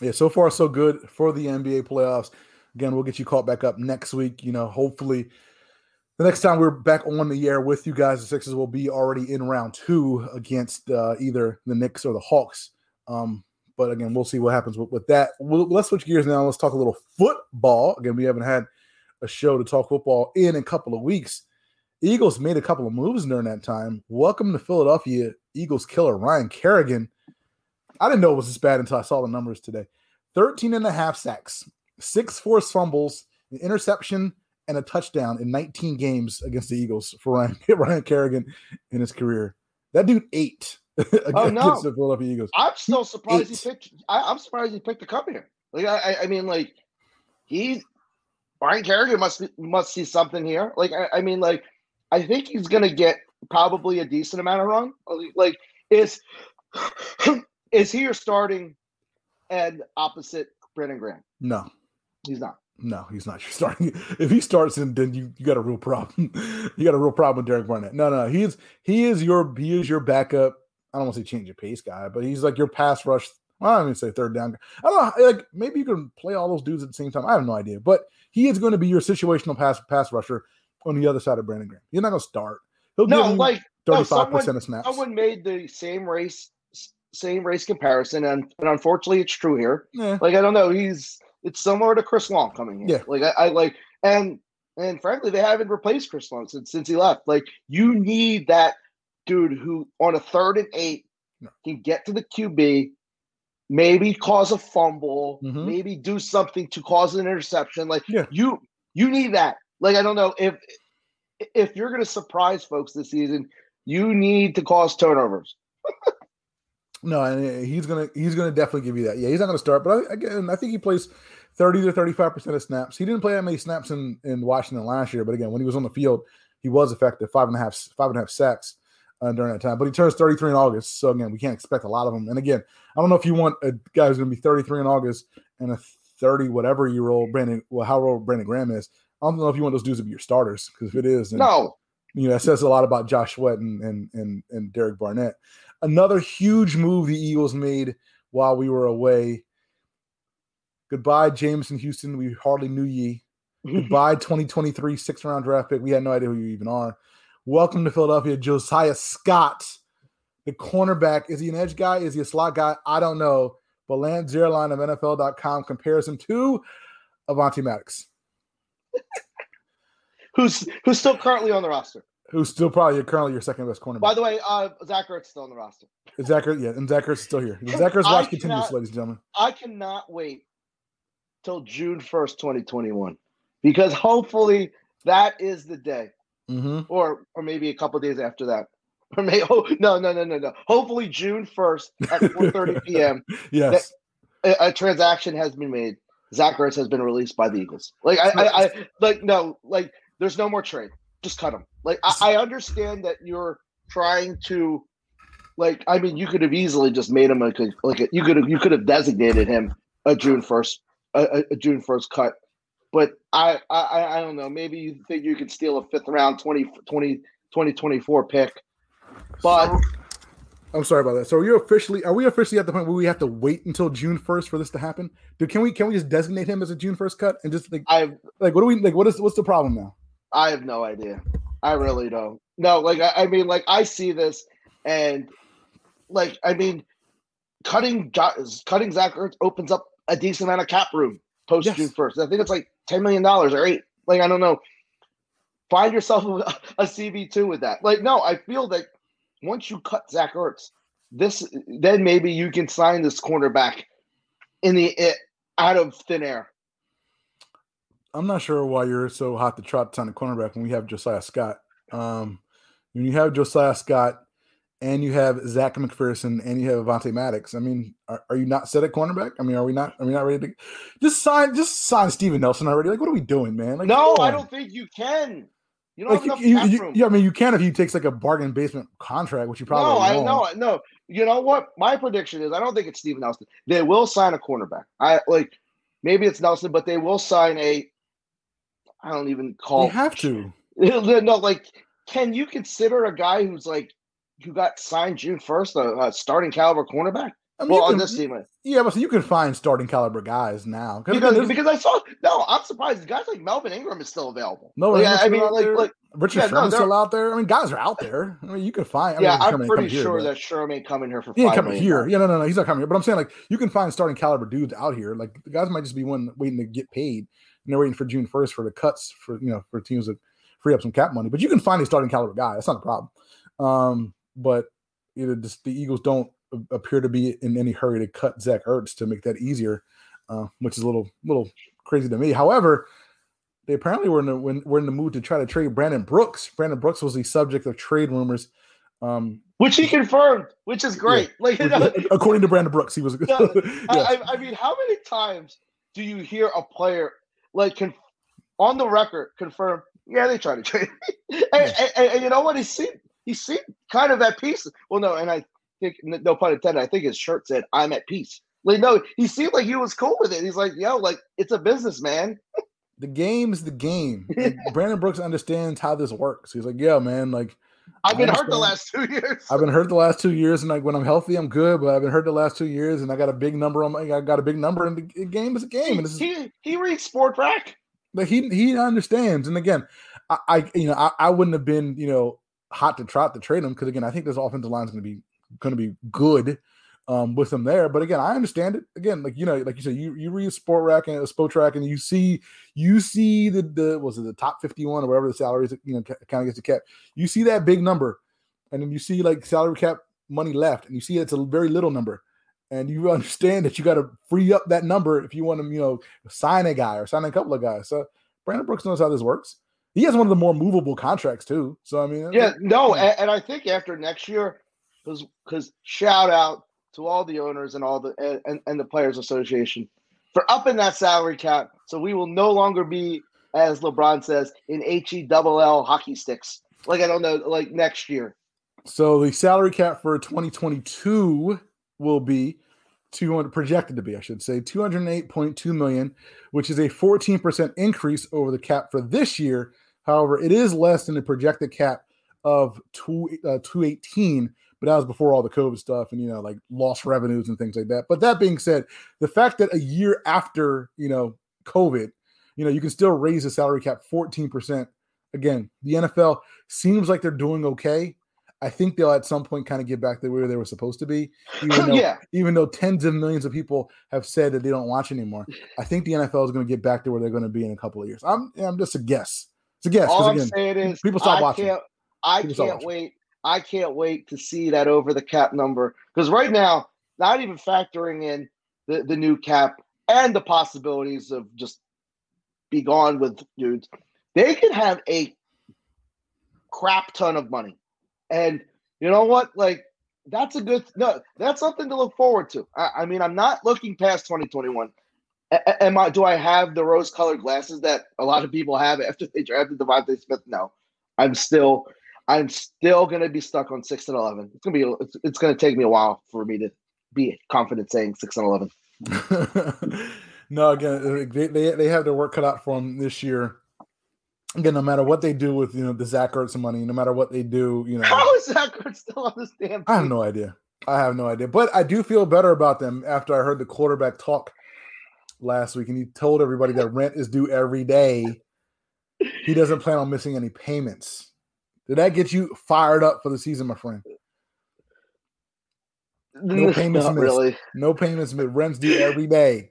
Yeah, so far so good for the NBA playoffs. Again, we'll get you caught back up next week. You know, hopefully the next time we're back on the air with you guys, the Sixers will be already in round two against uh, either the Knicks or the Hawks. Um, but again, we'll see what happens with, with that. We'll, let's switch gears now. Let's talk a little football. Again, we haven't had a show to talk football in a couple of weeks. Eagles made a couple of moves during that time. Welcome to Philadelphia, Eagles killer Ryan Kerrigan. I didn't know it was this bad until I saw the numbers today. 13 and a half sacks, six forced fumbles, an interception, and a touchdown in 19 games against the Eagles for Ryan, <laughs> Ryan Kerrigan in his career. That dude ate <laughs> against Oh, no. the Philadelphia Eagles. I'm still surprised Eight. he picked. I, I'm surprised he picked to cup here. Like I, I, I mean, like he, Ryan Kerrigan must be, must see something here. Like I, I mean, like I think he's gonna get probably a decent amount of run. Like is <clears throat> is he your starting and opposite Brandon Graham? No, He's not. no, he's not. You're starting. <laughs> If he starts, then then you, you got a real problem. <laughs> you got a real problem with Derek Barnett. No, no, he's he is your he is your backup. I don't want to say change of pace guy, but he's like your pass rush. Well, I don't even say third down. I don't know. Like maybe you can play all those dudes at the same time. I have no idea, but he is going to be your situational pass pass rusher on the other side of Brandon Graham. You're not going to start. He'll No, like no, thirty five percent of snaps. someone made the same race same race comparison, and, and unfortunately, it's true here. Yeah. Like I don't know, he's it's similar to Chris Long coming here. Yeah. Like I, I like and and frankly, they haven't replaced Chris Long since since he left. Like you need that dude who on a third and eight No. can get to the QB, maybe cause a fumble, Mhm. maybe do something to cause an interception. Like Yeah. you you need that. Like I don't know if if you're gonna surprise folks this season, you need to cause turnovers. <laughs> No, and he's gonna he's gonna definitely give you that. Yeah, he's not gonna start, but I, again, I think he plays thirty to thirty five percent of snaps. He didn't play that many snaps in in Washington last year, but again, when he was on the field, he was effective five and a half five and a half sacks uh, during that time. But he turns thirty three in August, so again, we can't expect a lot of them. And again, I don't know if you want a guy who's gonna be thirty three in August and a thirty whatever year old Brandon, well, how old Brandon Graham is. I don't know if you want those dudes to be your starters because if it is, then No, you know, that says a lot about Josh Sweat and and and, and Derek Barnett. Another huge move the Eagles made while we were away. Goodbye, Jameson Houston. We hardly knew ye. <laughs> Goodbye, 2023 six round draft pick. We had no idea who you even are. Welcome to Philadelphia, Josiah Scott, the cornerback. Is he an edge guy? Is he a slot guy? I don't know. But Lance Zierlein of NFL.com compares him to Avonte Maddox, <laughs> who's who's still currently on the roster. who's still probably currently your second best cornerback. By the way, uh, Zach Ertz still on the roster. Zach Ertz, yeah, and Zach Ertz is still here. Zach Ertz <laughs> watch continues, ladies and gentlemen. I cannot wait till June first, twenty twenty one, because hopefully that is the day, Mm-hmm. or or maybe a couple days after that, or may oh no no no no no. Hopefully June first at four thirty p.m. <laughs> Yes, A, a transaction has been made. Zach Ertz has been released by the Eagles. Like I, I, I like no like there's no more trade. Just cut him. Like I, I understand that you're trying to like I mean you could have easily just made him like a, like a, you could have you could have designated him a June first a, a- June first cut. But I, I I don't know. Maybe you think you could steal a fifth round 20, 20, 2024 pick. But I'm sorry about that. So are you officially are we officially at the point where we have to wait until June first for this to happen? Dude, can we can we just designate him as a June first cut and just like I like what do we like what is what's the problem now? I have no idea. I really don't. No, like I, I mean, like I see this, and like I mean, cutting cutting Zach Ertz opens up a decent amount of cap room post Yes. June first. I think it's like ten million dollars or eight. Like I don't know. Find yourself <laughs> a, a CB two with that. Like no, I feel that once you cut Zach Ertz, this then maybe you can sign this cornerback in the it, out of thin air. I'm not sure why you're so hot to trot to sign a cornerback when we have Josiah Scott. Um, when you have Josiah Scott and you have Zech McPhearson and you have Avonte Maddox, I mean, are, are you not set at cornerback? I mean, are we not? Are we not ready to just sign? Just sign Steven Nelson already? Like, what are we doing, man? Like, no, I don't think you can. You don't Like, have enough you, you- yeah, I mean, you can if he takes like a bargain basement contract, which you probably no, I won't. know, no. You know what? My prediction is I don't think it's Steven Nelson. They will sign a cornerback. I like maybe it's Nelson, but they will sign a. I don't even call. You have to. <laughs> no, like can you consider a guy who's like who got signed June first a, a starting caliber cornerback? I mean, well, on can- this team, Yeah, but so you can find starting caliber guys now because because I saw no, I'm surprised. Guys like Melvin Ingram is still available. No, Like, I mean, like, like Richard yeah, Sherman's they're- still out there. I mean, guys are out there. I mean, you can find. I yeah, mean, I'm pretty here, sure but- that Sherman ain't coming here for He ain't coming here. dollars. Yeah, no, no, no. He's not coming here. But I'm saying like you can find starting caliber dudes out here. Like the guys might just be one waiting to get paid, and they're waiting for June first for the cuts for you know for teams to free up some cap money. But you can find a starting caliber guy. That's not a problem. Um, but you know, just, the Eagles don't appear to be in any hurry to cut Zach Ertz to make that easier, uh, which is a little little crazy to me. However. They apparently were in the when, were in the mood to try to trade Brandon Brooks. Brandon Brooks was the subject of trade rumors. Um, Which he confirmed, which is great. <laughs> Like you know, according to Brandon Brooks, he was. <laughs> <laughs> I, I- mean, how many times do you hear a player like on the record confirm? Yeah, they tried to trade me, and, and, and- and you know what? He seemed he seemed kind of at peace. Well, no, and I think no pun intended. I think his shirt said "I'm at peace." Like, no, he seemed like he was cool with it. He's like, "Yo, like it's a business, man." <laughs> the game's the game. <laughs> Like, Brandon Brooks understands how this works. He's like, yeah, man, like I've been hurt the last two years. I've been hurt the last two years, and like when I'm healthy, I'm good. But I've been hurt the last two years, and I got a big number on my. I got a big number, and the game is a game. And this is he he reads Spotrac. like he he understands. And again, I, I you know I, I wouldn't have been you know hot to trot to trade him because again I think this offensive line is going to be going to be good um, with him there. But again, I understand it. Again, like you know, like you said, you you read Spotrac and Sport Track, and you see you see the the was it the top fifty one or whatever the salaries you know kind of gets the cap. You see that big number, and then you see like salary cap money left, and you see it's a very little number. And you <laughs> understand that you got to free up that number if you want to, you know, sign a guy or sign a couple of guys. So Brandon Brooks knows how this works. He has one of the more movable contracts too. So I mean, Yeah, no, and, and I think after next year, because because shout out to all the owners and all the and, and, the players association for upping that salary cap, so we will no longer be, as LeBron says, in he double L hockey sticks. Like I don't know, like next year. So the salary cap for 2022 will be 200 projected to be, I should say, 208.2 million, which is a 14% increase over the cap for this year. However, it is less than the projected cap of two, uh, 218, but that was before all the COVID stuff and you know, like lost revenues and things like that. But that being said, the fact that a year after you know COVID, you know, you can still raise the salary cap 14%. Again, the NFL seems like they're doing okay. I think they'll at some point kind of get back to where they were supposed to be. Even <laughs> though, yeah, even though tens of millions of people have said that they don't watch anymore, I think the NFL is going to get back to where they're going to be in a couple of years. I'm, I'm just a guess. It's a guess. all I'm again, saying is people stop I watching. Can't, I People can't wait. I can't wait to see that over the cap number because right now, not even factoring in the, the new cap and the possibilities of just be gone with dudes, they could have a crap ton of money. And you know what? Like that's a good no, that's something to look forward to. I, I mean, I'm not looking past 2021. A- Am I do I have the rose colored glasses that a lot of people have after they drafted DeVonta Smith? No. I'm still I'm still gonna be stuck on six and eleven. It's gonna be it's, it's gonna take me a while for me to be confident saying six and eleven. <laughs> no, again, they, they they have their work cut out for them this year. Again, no matter what they do with you know the Zach Ertz money, no matter what they do, you know, How is that Kurt still on this damn I have no idea. I have no idea. But I do feel better about them after I heard the quarterback talk last week, and he told everybody that rent is due every day. He doesn't plan on missing any payments. Did that get you fired up for the season, my friend? No payments missed. really. No payments, but rent's due every day.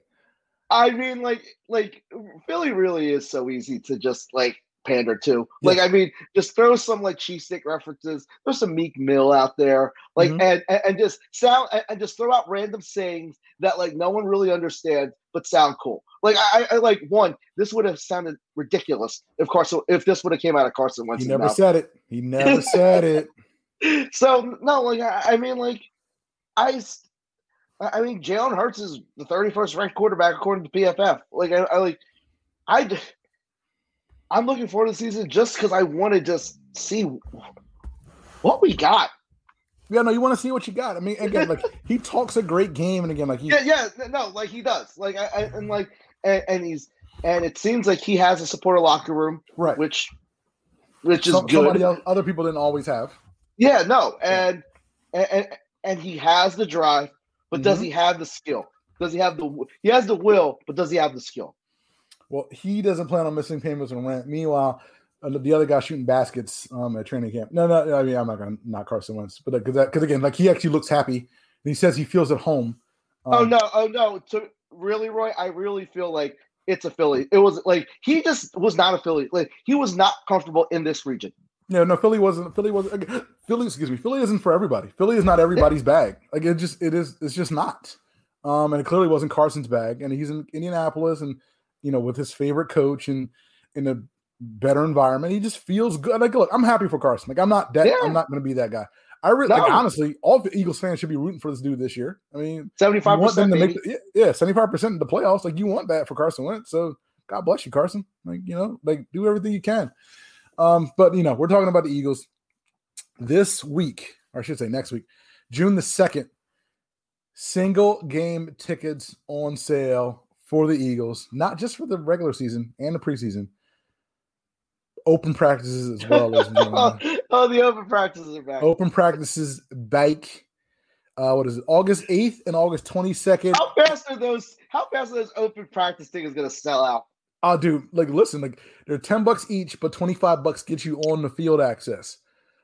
I mean, like, like Philly really is so easy to just like pander to. Like, I mean, just throw some like cheesesteak references. There's some Meek Mill out there, like, Mhm. and, and and just sound and, just throw out random sayings that like no one really understands but sound cool. Like, I, I like one. This would have sounded ridiculous if Carson if this would have came out of Carson He never mouth. said it. He never <laughs> said it. so no, like I, I mean, like I. I mean, Jalen Hurts is the thirty first ranked quarterback according to PFF. Like I, I like, I, I'm looking forward to the season just because I want to just see what we got. Yeah, no, you want to see what you got. I mean, again, like <laughs> he talks a great game, and again, like he, Yeah, yeah, no, like he does. Like I, I and like and, and he's and it seems like he has a supporter locker room, right. which which is good. else, other people didn't always have. Yeah, no, and and and, and he has the drive, but does Mhm. he have the skill? Does he have the he has the will, but does he have the skill? Well, he doesn't plan on missing payments and rent. Meanwhile, uh, the other guy shooting baskets um, at training camp. No, no, I mean I'm not gonna knock Carson Wentz, but because because again, like he actually looks happy. And he says he feels at home. oh Um, no, oh no. To really, Roy, I really feel like it's a Philly. It was like he just was not a Philly. Like he was not comfortable in this region. No, no, Philly wasn't. Philly wasn't. Philly, excuse me. Philly isn't for everybody. Philly is not everybody's bag. Like it just, it is. It's just not. Um, and it clearly wasn't Carson's bag. And he's in Indianapolis, and you know, with his favorite coach and in a better environment, he just feels good. Like, look, I'm happy for Carson. Like, I'm not that. Yeah. I'm not going to be that guy. I really, like, honestly, all the Eagles fans should be rooting for this dude this year. I mean, Seventy five percent. to make, the, yeah, seventy five percent of the playoffs. Like, you want that for Carson Wentz. So, God bless you, Carson. Like, you know, like do everything you can. Um, but you know, we're talking about the Eagles this week, or I should say next week, June the 2nd, single game tickets on sale for the Eagles, not just for the regular season and the preseason, open practices as well. and <laughs> oh, the open practices are back. open practices bike. Uh, what is it? August 8th and August 22nd. How fast are those? How fast are those open practice tickets going to sell out? Oh, dude, like listen, like they're 10 bucks each, but 25 bucks get you on the field access.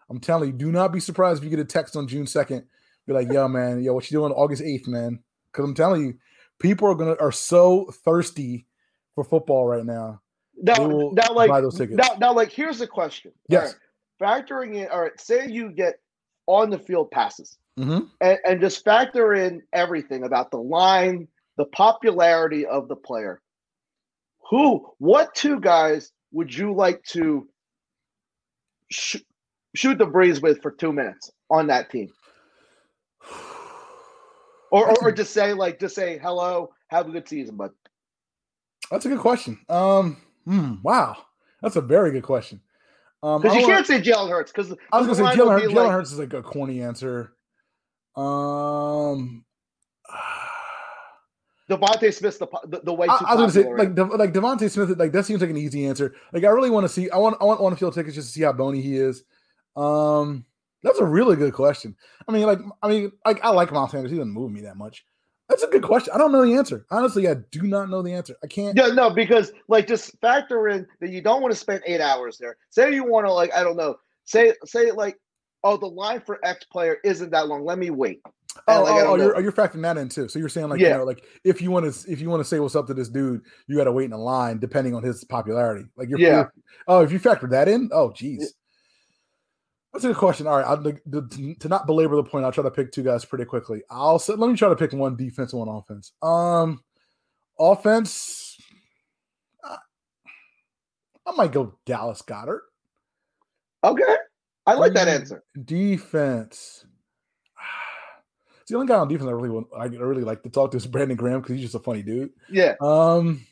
I'm telling you, do not be surprised if you get a text on June 2nd. Be like, yo, man, yo, what you doing August 8th, man? Because I'm telling you, people are gonna are so thirsty for football right now. Now, now, like, now, now, like, here's the question. Yes. right, factoring in, all right, say you get on the field passes Mm-hmm. and, and just factor in everything about the line, the popularity of the player. Who, what two guys would you like to sh- shoot the breeze with for two minutes on that team? Or, or, or just say, like, just say, hello, have a good season, bud. That's a good question. Um, hmm, wow, that's a very good question. Um, Because you can't say Jalen Hurts. Because I was gonna say Jalen, Hurts, Jalen Hurts is like a corny answer. Um, <sighs> DeVonta Smith's the, the, the way too I, I was gonna say like De, like DeVonta Smith. Like that seems like an easy answer. Like I really want to see. I want I want on field tickets just to see how bony he is. Um, that's a really good question. I mean, like I mean, like I like Miles Sanders. He doesn't move me that much. That's a good question. I don't know the answer. Honestly, I do not know the answer. I can't. Yeah, no, because like just factor in that you don't want to spend eight hours there. Say you want to like I don't know. Say say like oh the line for X player isn't that long. Let me wait. Oh, And, like, oh, oh, you're, oh, you're factoring that in too. So you're saying like you Yeah. know, like if you want to if you want to say what's up to this dude, you got to wait in a line depending on his popularity. Like you're Yeah. Oh, if you factor that in, oh geez. That's a good question. All right, I'll, the, to not belabor the point, I'll try to pick two guys pretty quickly. I'll say, let me try to pick one defense and one offense. Um, offense, I, I might go Dallas Goedert. Okay, I like that answer. Defense. <sighs> It's the only guy on defense I really want, I really like to talk to is Brandon Graham because he's just a funny dude. Yeah, Um,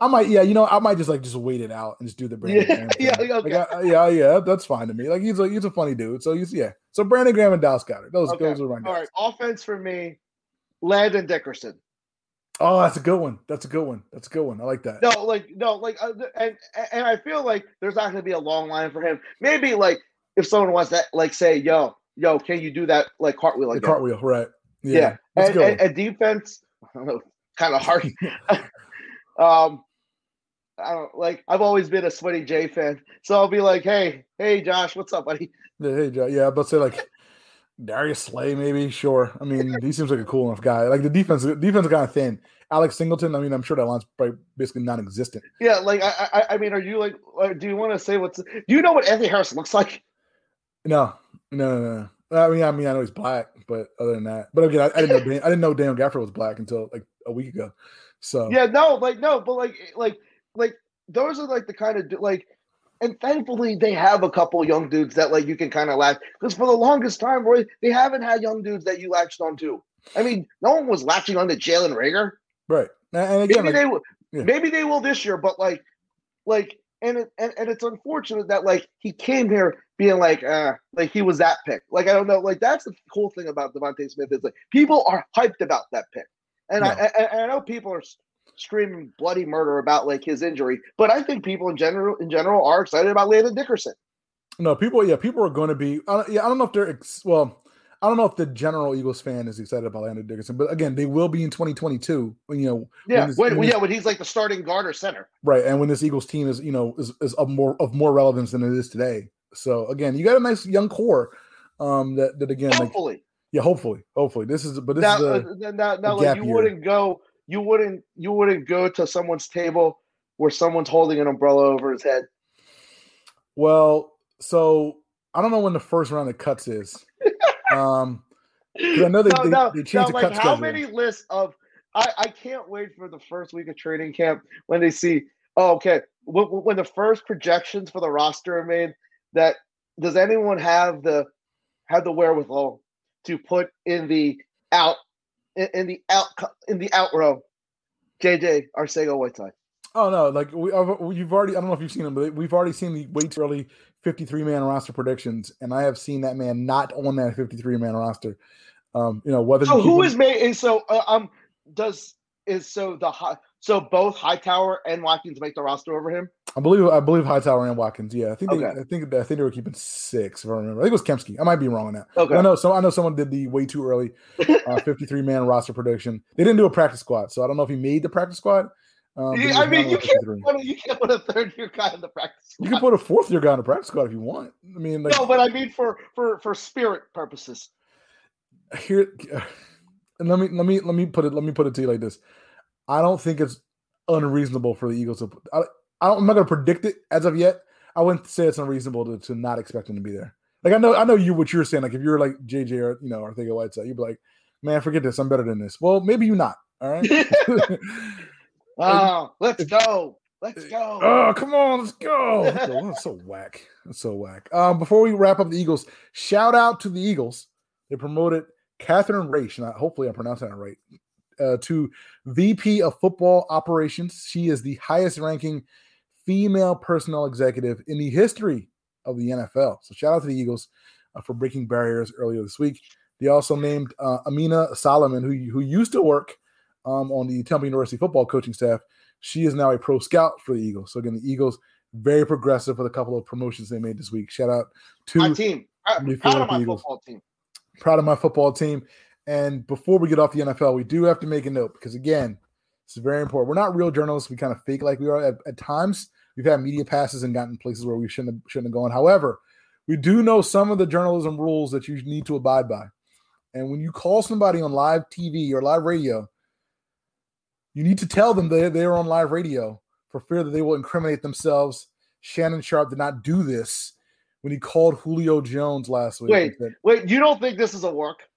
I might, yeah, you know, I might just like just wait it out and just do the Brandon Yeah, Graham. <laughs> yeah, okay. Like, I- yeah, yeah, that's fine to me. Like he's a he's a funny dude. So he's yeah. So Brandon Graham and Dallas Goedert. Those okay. those are my guys. right, offense for me, Landon Dickerson. Oh, that's a good one. That's a good one. That's a good one. I like that. No, like no, like uh, and and I feel like there's not going to be a long line for him. Maybe like if someone wants that, like say, yo, yo, can you do that like cartwheel the again? cartwheel, right? Yeah, a and, and, and defense, <laughs> I don't know, kind of hard. <laughs> um, I don't like. I've always been a Sweaty J fan, so I'll be like, hey, hey, Josh, what's up, buddy? Yeah, hey, Joe. Yeah, but say like Darius Slay, maybe. Sure. I mean, <laughs> he seems like a cool enough guy. Like the defense, defense is kind of thin. Alex Singleton. I mean, I'm sure that line's probably basically non-existent. Yeah, like I, I, I mean, are you like, do you want to say what's? Do you know what Anthony Harris looks like? No, no, no, no. I mean, I mean, I know he's black, but other than that, but again, I, I didn't know Dan, I didn't know Daniel Gafford was black until like a week ago. So Yeah, no, like no, but like, like, like those are like the kind of like, and thankfully they have a couple young dudes that like you can kind of latch because for the longest time, Roy, they haven't had young dudes that you latched onto. I mean, no one was latching on to Jalen Reagor. right, and, again, maybe like, they will yeah. maybe they will this year but like like and it, and, and it's unfortunate that like he came here being like uh like he was that pick like i don't know like that's the cool thing about DeVonta Smith is like people are hyped about that pick and I. I and i know people are screaming bloody murder about like his injury. But I think people in general in general are excited about Landon Dickerson. No, people. Yeah, people are going to be. Uh, yeah, I don't know if they're ex- well. I don't know if the general Eagles fan is excited about Landon Dickerson, but again, they will be in 2022. When you know, Yeah, this- when, when yeah, when he's like the starting guard or center. right, and when this Eagles team is you know is, is of more of more relevance than it is today. So again, you got a nice young core. Um, that that again, like Hopefully, yeah, hopefully, hopefully this is but this now, is the uh, now, now the like you year. wouldn't go, you wouldn't, you wouldn't go to someone's table where someone's holding an umbrella over his head. Well, so I don't know when the first round of cuts is. <laughs> um, I know they, No, they, no, they changed the like how schedule. many lists of? I I can't wait for the first week of training camp when they see. Oh, okay. When, when the first projections for the roster are made, that does anyone have the have the wherewithal to put in the out in, in the out in the out row, JJ Arcega Whiteside. Oh no, like we, you've already. I don't know if you've seen them, but we've already seen the way too early 53 man roster predictions, and I have seen that man not on that 53 man roster. Um, you know whether So who is made? And so uh, um does is so the high so both Hightower and Watkins make the roster over him? I believe I believe Hightower and Watkins. Yeah, I think they, Okay. I think I think they were keeping six. If I remember, I think it was Kemsky. I might be wrong on that. Okay. I know. So I know someone did the way too early uh, <laughs> 53 man roster prediction. They didn't do a practice squad, so I don't know if he made the practice squad. Um, Yeah, I mean, you can't put a, you can't put a third year guy in the practice. Squad. You can put a fourth year guy in the practice squad if you want. I mean, like no, but I mean for for for spirit purposes. here and let me let me let me put it let me put it to you like this i don't think it's unreasonable for the eagles to i, I don't, i'm not going to predict it as of yet i wouldn't say it's unreasonable to, to not expect him to be there like i know i know you what you're saying like if you're like jj or you know of whiteside you'd be like man forget this i'm better than this well maybe you're not all right <laughs> Oh, let's go. Let's go. Oh, come on, let's go. Let's go. That's so whack. That's so whack. Um, before we wrap up the Eagles, shout out to the Eagles. They promoted Catherine Raiche, and I, hopefully I'm pronouncing that right, uh, to VP of Football Operations. She is the highest ranking female personnel executive in the history of the NFL. So shout out to the Eagles uh, for breaking barriers earlier this week. They also named uh, Ameena Soliman, who, who used to work um, on the Temple University football coaching staff. She is now a pro scout for the Eagles. So again, the Eagles very progressive with a couple of promotions they made this week. Shout out to my team. Me proud of my Eagles. football team. proud of my football team. And before we get off the NFL, we do have to make a note because again, it's very important. We're not real journalists. We kind of fake like we are at, at times. We've had media passes and gotten places where we shouldn't have, shouldn't have gone. However, we do know some of the journalism rules that you need to abide by. And when you call somebody on live TV or live radio, you need to tell them they they're on live radio for fear that they will incriminate themselves. Shannon Sharpe did not do this when he called Julio Jones last week. Wait. said, Wait, you don't think this is a work?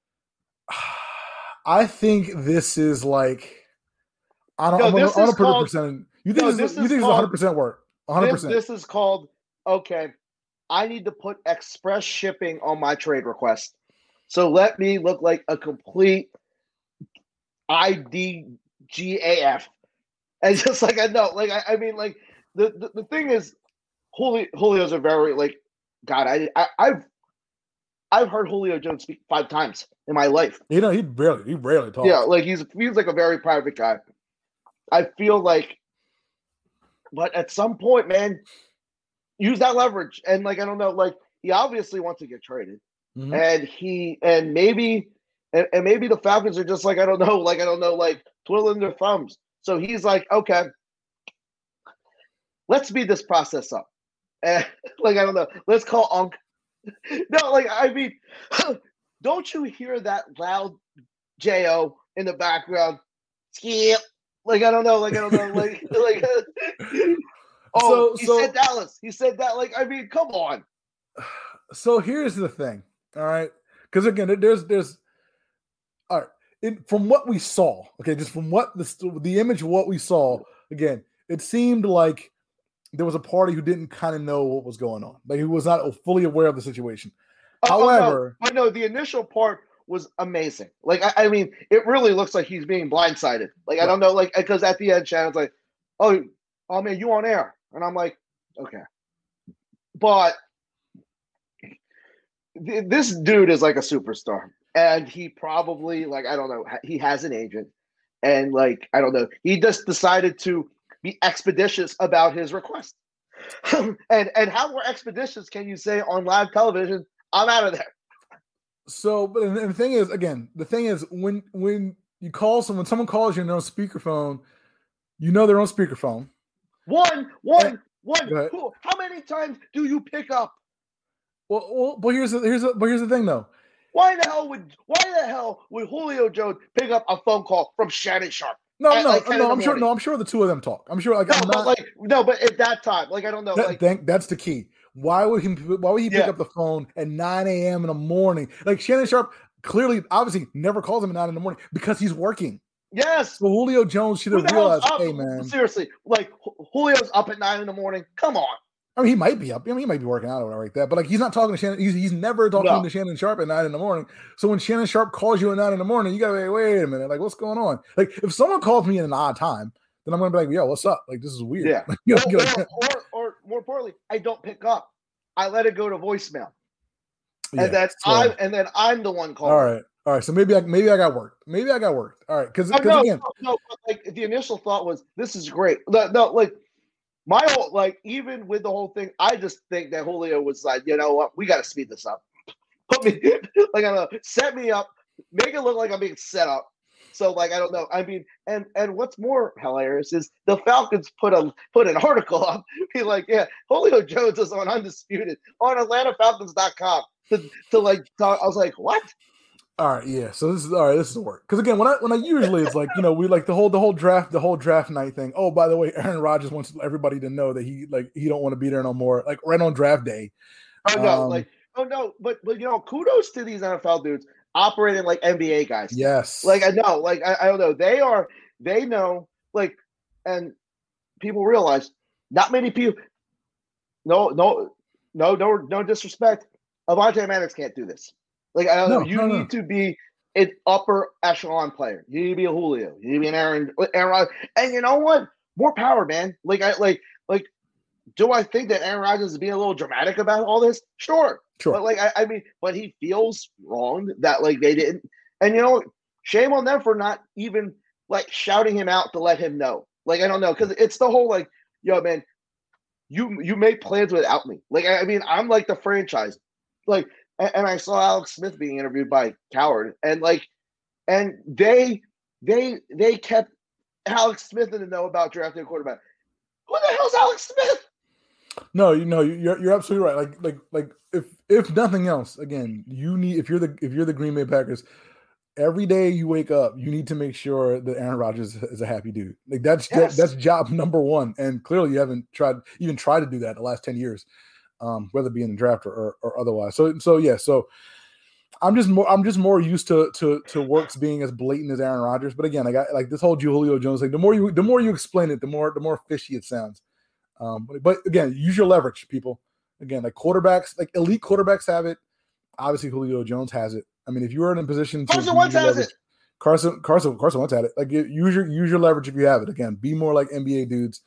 <sighs> I think this is like I don't. No, I'm gonna, this I'm gonna is put a called- percent. You think no, this, is, you think it's 100 percent work? 100. This, percent this is called okay. I need to put express shipping on my trade request. So let me look like a complete IDGAF. And <laughs> just like I know, like I, I mean, like the, the the thing is, Julio Julio's a very like God. I, I I've I've heard Julio Jones speak five times in my life. You know, he barely, he rarely talks. Yeah, like he's he's like a very private guy. I feel like, but at some point, man, use that leverage. And like I don't know, like he obviously wants to get traded, Mhm. and he and maybe and, and maybe the Falcons are just like I don't know, like I don't know, like twiddling their thumbs. So he's like, okay, let's speed this process up. <laughs> And like I don't know, let's call Unc. <laughs> No, like I mean, <laughs> don't you hear that loud Jo in the background? Skip. Like I don't know. Like I don't know. Like <laughs> like. Uh, oh, So- he so- said Dallas. He said that. Like I mean, come on. So here's the thing, all right? Because again, there's there's all right. It, from what we saw, okay, just from what the the image of what we saw, again, it seemed like there was a party who didn't kind of know what was going on, like who was not fully aware of the situation. Oh, oh. However- I know the initial part was amazing. Like I, I mean, it really looks like he's being blindsided. Like I don't know, like because at the end, Shannon's like, "Oh, oh man, you on air?" And I'm like, "Okay," but th- this dude is like a superstar, and he probably like I don't know, he has an agent, and like I don't know, he just decided to be expeditious about his request. <laughs> and and how more expeditious can you say on live television? I'm out of there. So, but and the thing is, again, the thing is when when you call someone, someone calls you and they're on speakerphone, you know they're on speakerphone. One, one, And- one. Who, how many times do you pick up? Well, well, but here's the here's the but here's the thing though. Why the hell would why the hell would Julio Jones pick up a phone call from Shannon Sharpe? No, At, no, like, no. I'm sure. No, I'm sure the two of them talk. I'm sure. Like, No, I'm but like no, but at that time, like I don't know, that, like thank, that's the key. Why would he? Why would he pick Yeah. up the phone at 9 a.m. in the morning? Like Shannon Sharpe clearly, obviously, never calls him at 9 in the morning because he's working. yes. So Julio Jones should have realized, up? hey man. Seriously, like Ju- Julio's up at nine in the morning. Come on. I mean, he might be up. I mean, he might be working out or whatever like that. But like, he's not talking to Shannon. He's, he's never talking No. to Shannon Sharpe at nine in the morning. So when Shannon Sharpe calls you at nine in the morning, you gotta be, wait a minute, like, what's going on? Like, if someone calls me at an odd time, then I'm gonna be like, yo, what's up? Like, this is weird. Yeah. <laughs> You know, or, or, <laughs> or, or more importantly, I don't pick up. I let it go to voicemail, yeah, and then so- I'm and then I'm the one calling. all right, all right. So maybe I maybe I got worked. Maybe I got worked. All right, because Oh, no, again, no, no, but like the initial thought was this is great. No, no, like my whole like even with the whole thing, I just think that Julio was like, you know what, we got to speed this up. <laughs> Put me like I don't know, set me up, make it look like I'm being set up. So like I don't know. I mean, and and what's more hilarious is the Falcons put a put an <laughs> article up, be like, yeah, Julio Jones is on undisputed on AtlantaFalcons.com to to like talk. I was like, what? All right, yeah. So this is all right. This is the work because again, when I when I usually it's like you know we like the whole the whole draft the whole draft night thing. Oh, by the way, Aaron Rodgers wants everybody to know that he like he don't want to be there no more. Like right on draft day. Oh no, Um, like oh no, but but you know, kudos to these NFL dudes operating like NBA guys. Yes. Like I know, like I, I don't know, they are they know like, and people realize not many people. No, no, no, no, no disrespect. Avonte Maddox can't do this. Like I don't No, know, you no, need no. to be an upper echelon player. You need to be a Julio. You need to be an Aaron, Aaron, and you know what? More power, man. Like I like like. Do I think that Aaron Rodgers is being a little dramatic about all this? Sure. Sure. But like I, I mean, but he feels wrong that like they didn't. And you know, shame on them for not even like shouting him out to let him know. Like I don't know, because it's the whole like, yo, man, you you made plans without me. Like I, I mean, I'm like the franchise. Like, and, and I saw Alex Smith being interviewed by Cowherd, and like, and they they they kept Alex Smith in the know about drafting a quarterback. Who the hell's Alex Smith? No, you know you're you're absolutely right. Like like like if if nothing else, again, you need if you're the if you're the Green Bay Packers, every day you wake up, you need to make sure that Aaron Rodgers is a happy dude. Like that's that- Yes. that's job number one. And clearly you haven't tried even tried to do that the last 10 years, um, whether it be in the draft or, or, or otherwise. So so yeah, so I'm just more I'm just more used to to to works being as blatant as Aaron Rodgers. But again, I got like this whole Julio Jones thing. The more you the more you explain it, the more the more fishy it sounds. Um, but, but again, use your leverage, people. Again, like quarterbacks, like elite quarterbacks have it. Obviously, Julio Jones has it. I mean, if you're in a position to Carson Wentz has leverage- it. Carson, Carson, Carson Wentz had it. Like use your use your leverage if you have it. Again, be more like NBA dudes.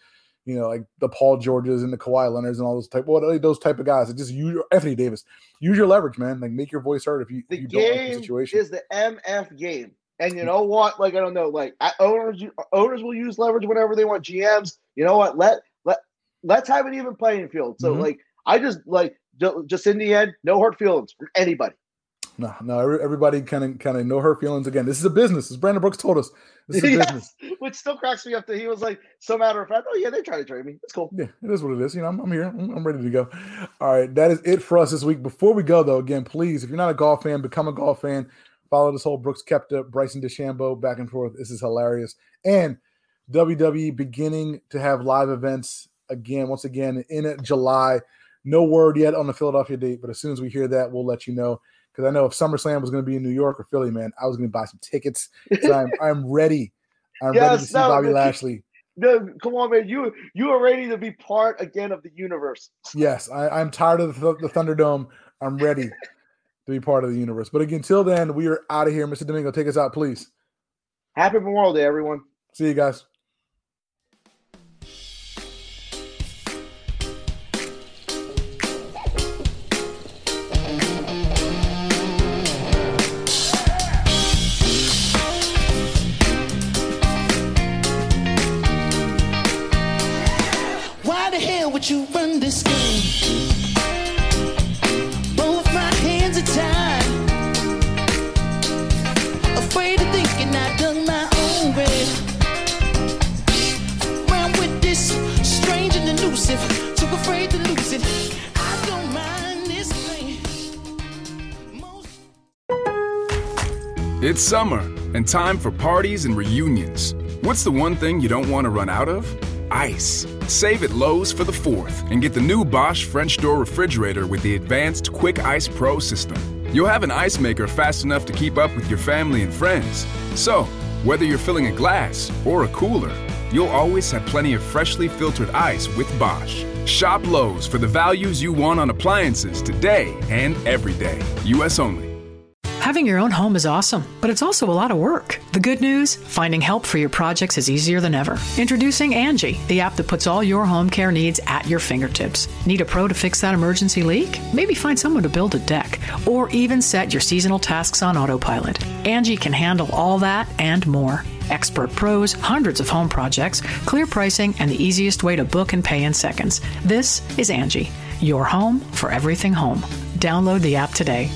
You know, like the Paul Georges and the Kawhi Leonards and all those type, what those type of guys. Like just use your Anthony Davis. Use your leverage, man. Like make your voice heard if you, The if you don't like the situation. is the MF game. And you know what? Like I don't know. Like I, owners, owners will use leverage whenever they want. GMs, you know what? Let let's have an even playing field. So Mhm. like I just like just in the end, no hurt feelings for anybody. no, no, everybody kind of kind of know her feelings. Again, this is a business. As Brandon Brooks told us, this is a <laughs> Yes. business. Which still cracks me up. That he was like, so matter of fact, oh yeah, they tried to trade me. It's cool. Yeah, it is what it is. You know, I'm, I'm here. I'm, I'm ready to go. All right, that is it for us this week. Before we go, though, again, please, if you're not a golf fan, become a golf fan. Follow this whole Brooks Koepka, Bryson DeChambeau back and forth. This is hilarious. And WWE beginning to have live events again, once again in July. No word yet on the Philadelphia date, but as soon as we hear that, we'll let you know. Because I know if SummerSlam was going to be in New York or Philly, man, I was going to buy some tickets. So I'm, <laughs> I'm ready. I'm ready to see no, Bobby Lashley. No, come on, man. You you are ready to be part again of the universe. Yes, I, I'm tired of the, the Thunderdome. I'm ready to be part of the universe. But again, until then, we are out of here. Mr. Domingo, take us out, please. Happy Memorial Day, everyone. See you guys. Afraid to lose it. I don't mind this pain. Most It's summer and time for parties and reunions. What's the one thing you don't want to run out of? Ice. Save at Lowe's for the 4th and get the new Bosch French door refrigerator with the advanced Quick Ice Pro system. You'll have an ice maker fast enough to keep up with your family and friends. So, whether you're filling a glass or a cooler, you'll always have plenty of freshly filtered ice with Bosch. Shop Lowe's for the values you want on appliances today and every day. US only. Having your own home is awesome, but it's also a lot of work. The good news finding help for your projects is easier than ever. Introducing Angie, the app that puts all your home care needs at your fingertips. Need a pro to fix that emergency leak? Maybe find someone to build a deck, or even set your seasonal tasks on autopilot. Angie can handle all that and more. Expert pros, hundreds of home projects, clear pricing, and the easiest way to book and pay in seconds. This is Angie, your home for everything home. Download the app today.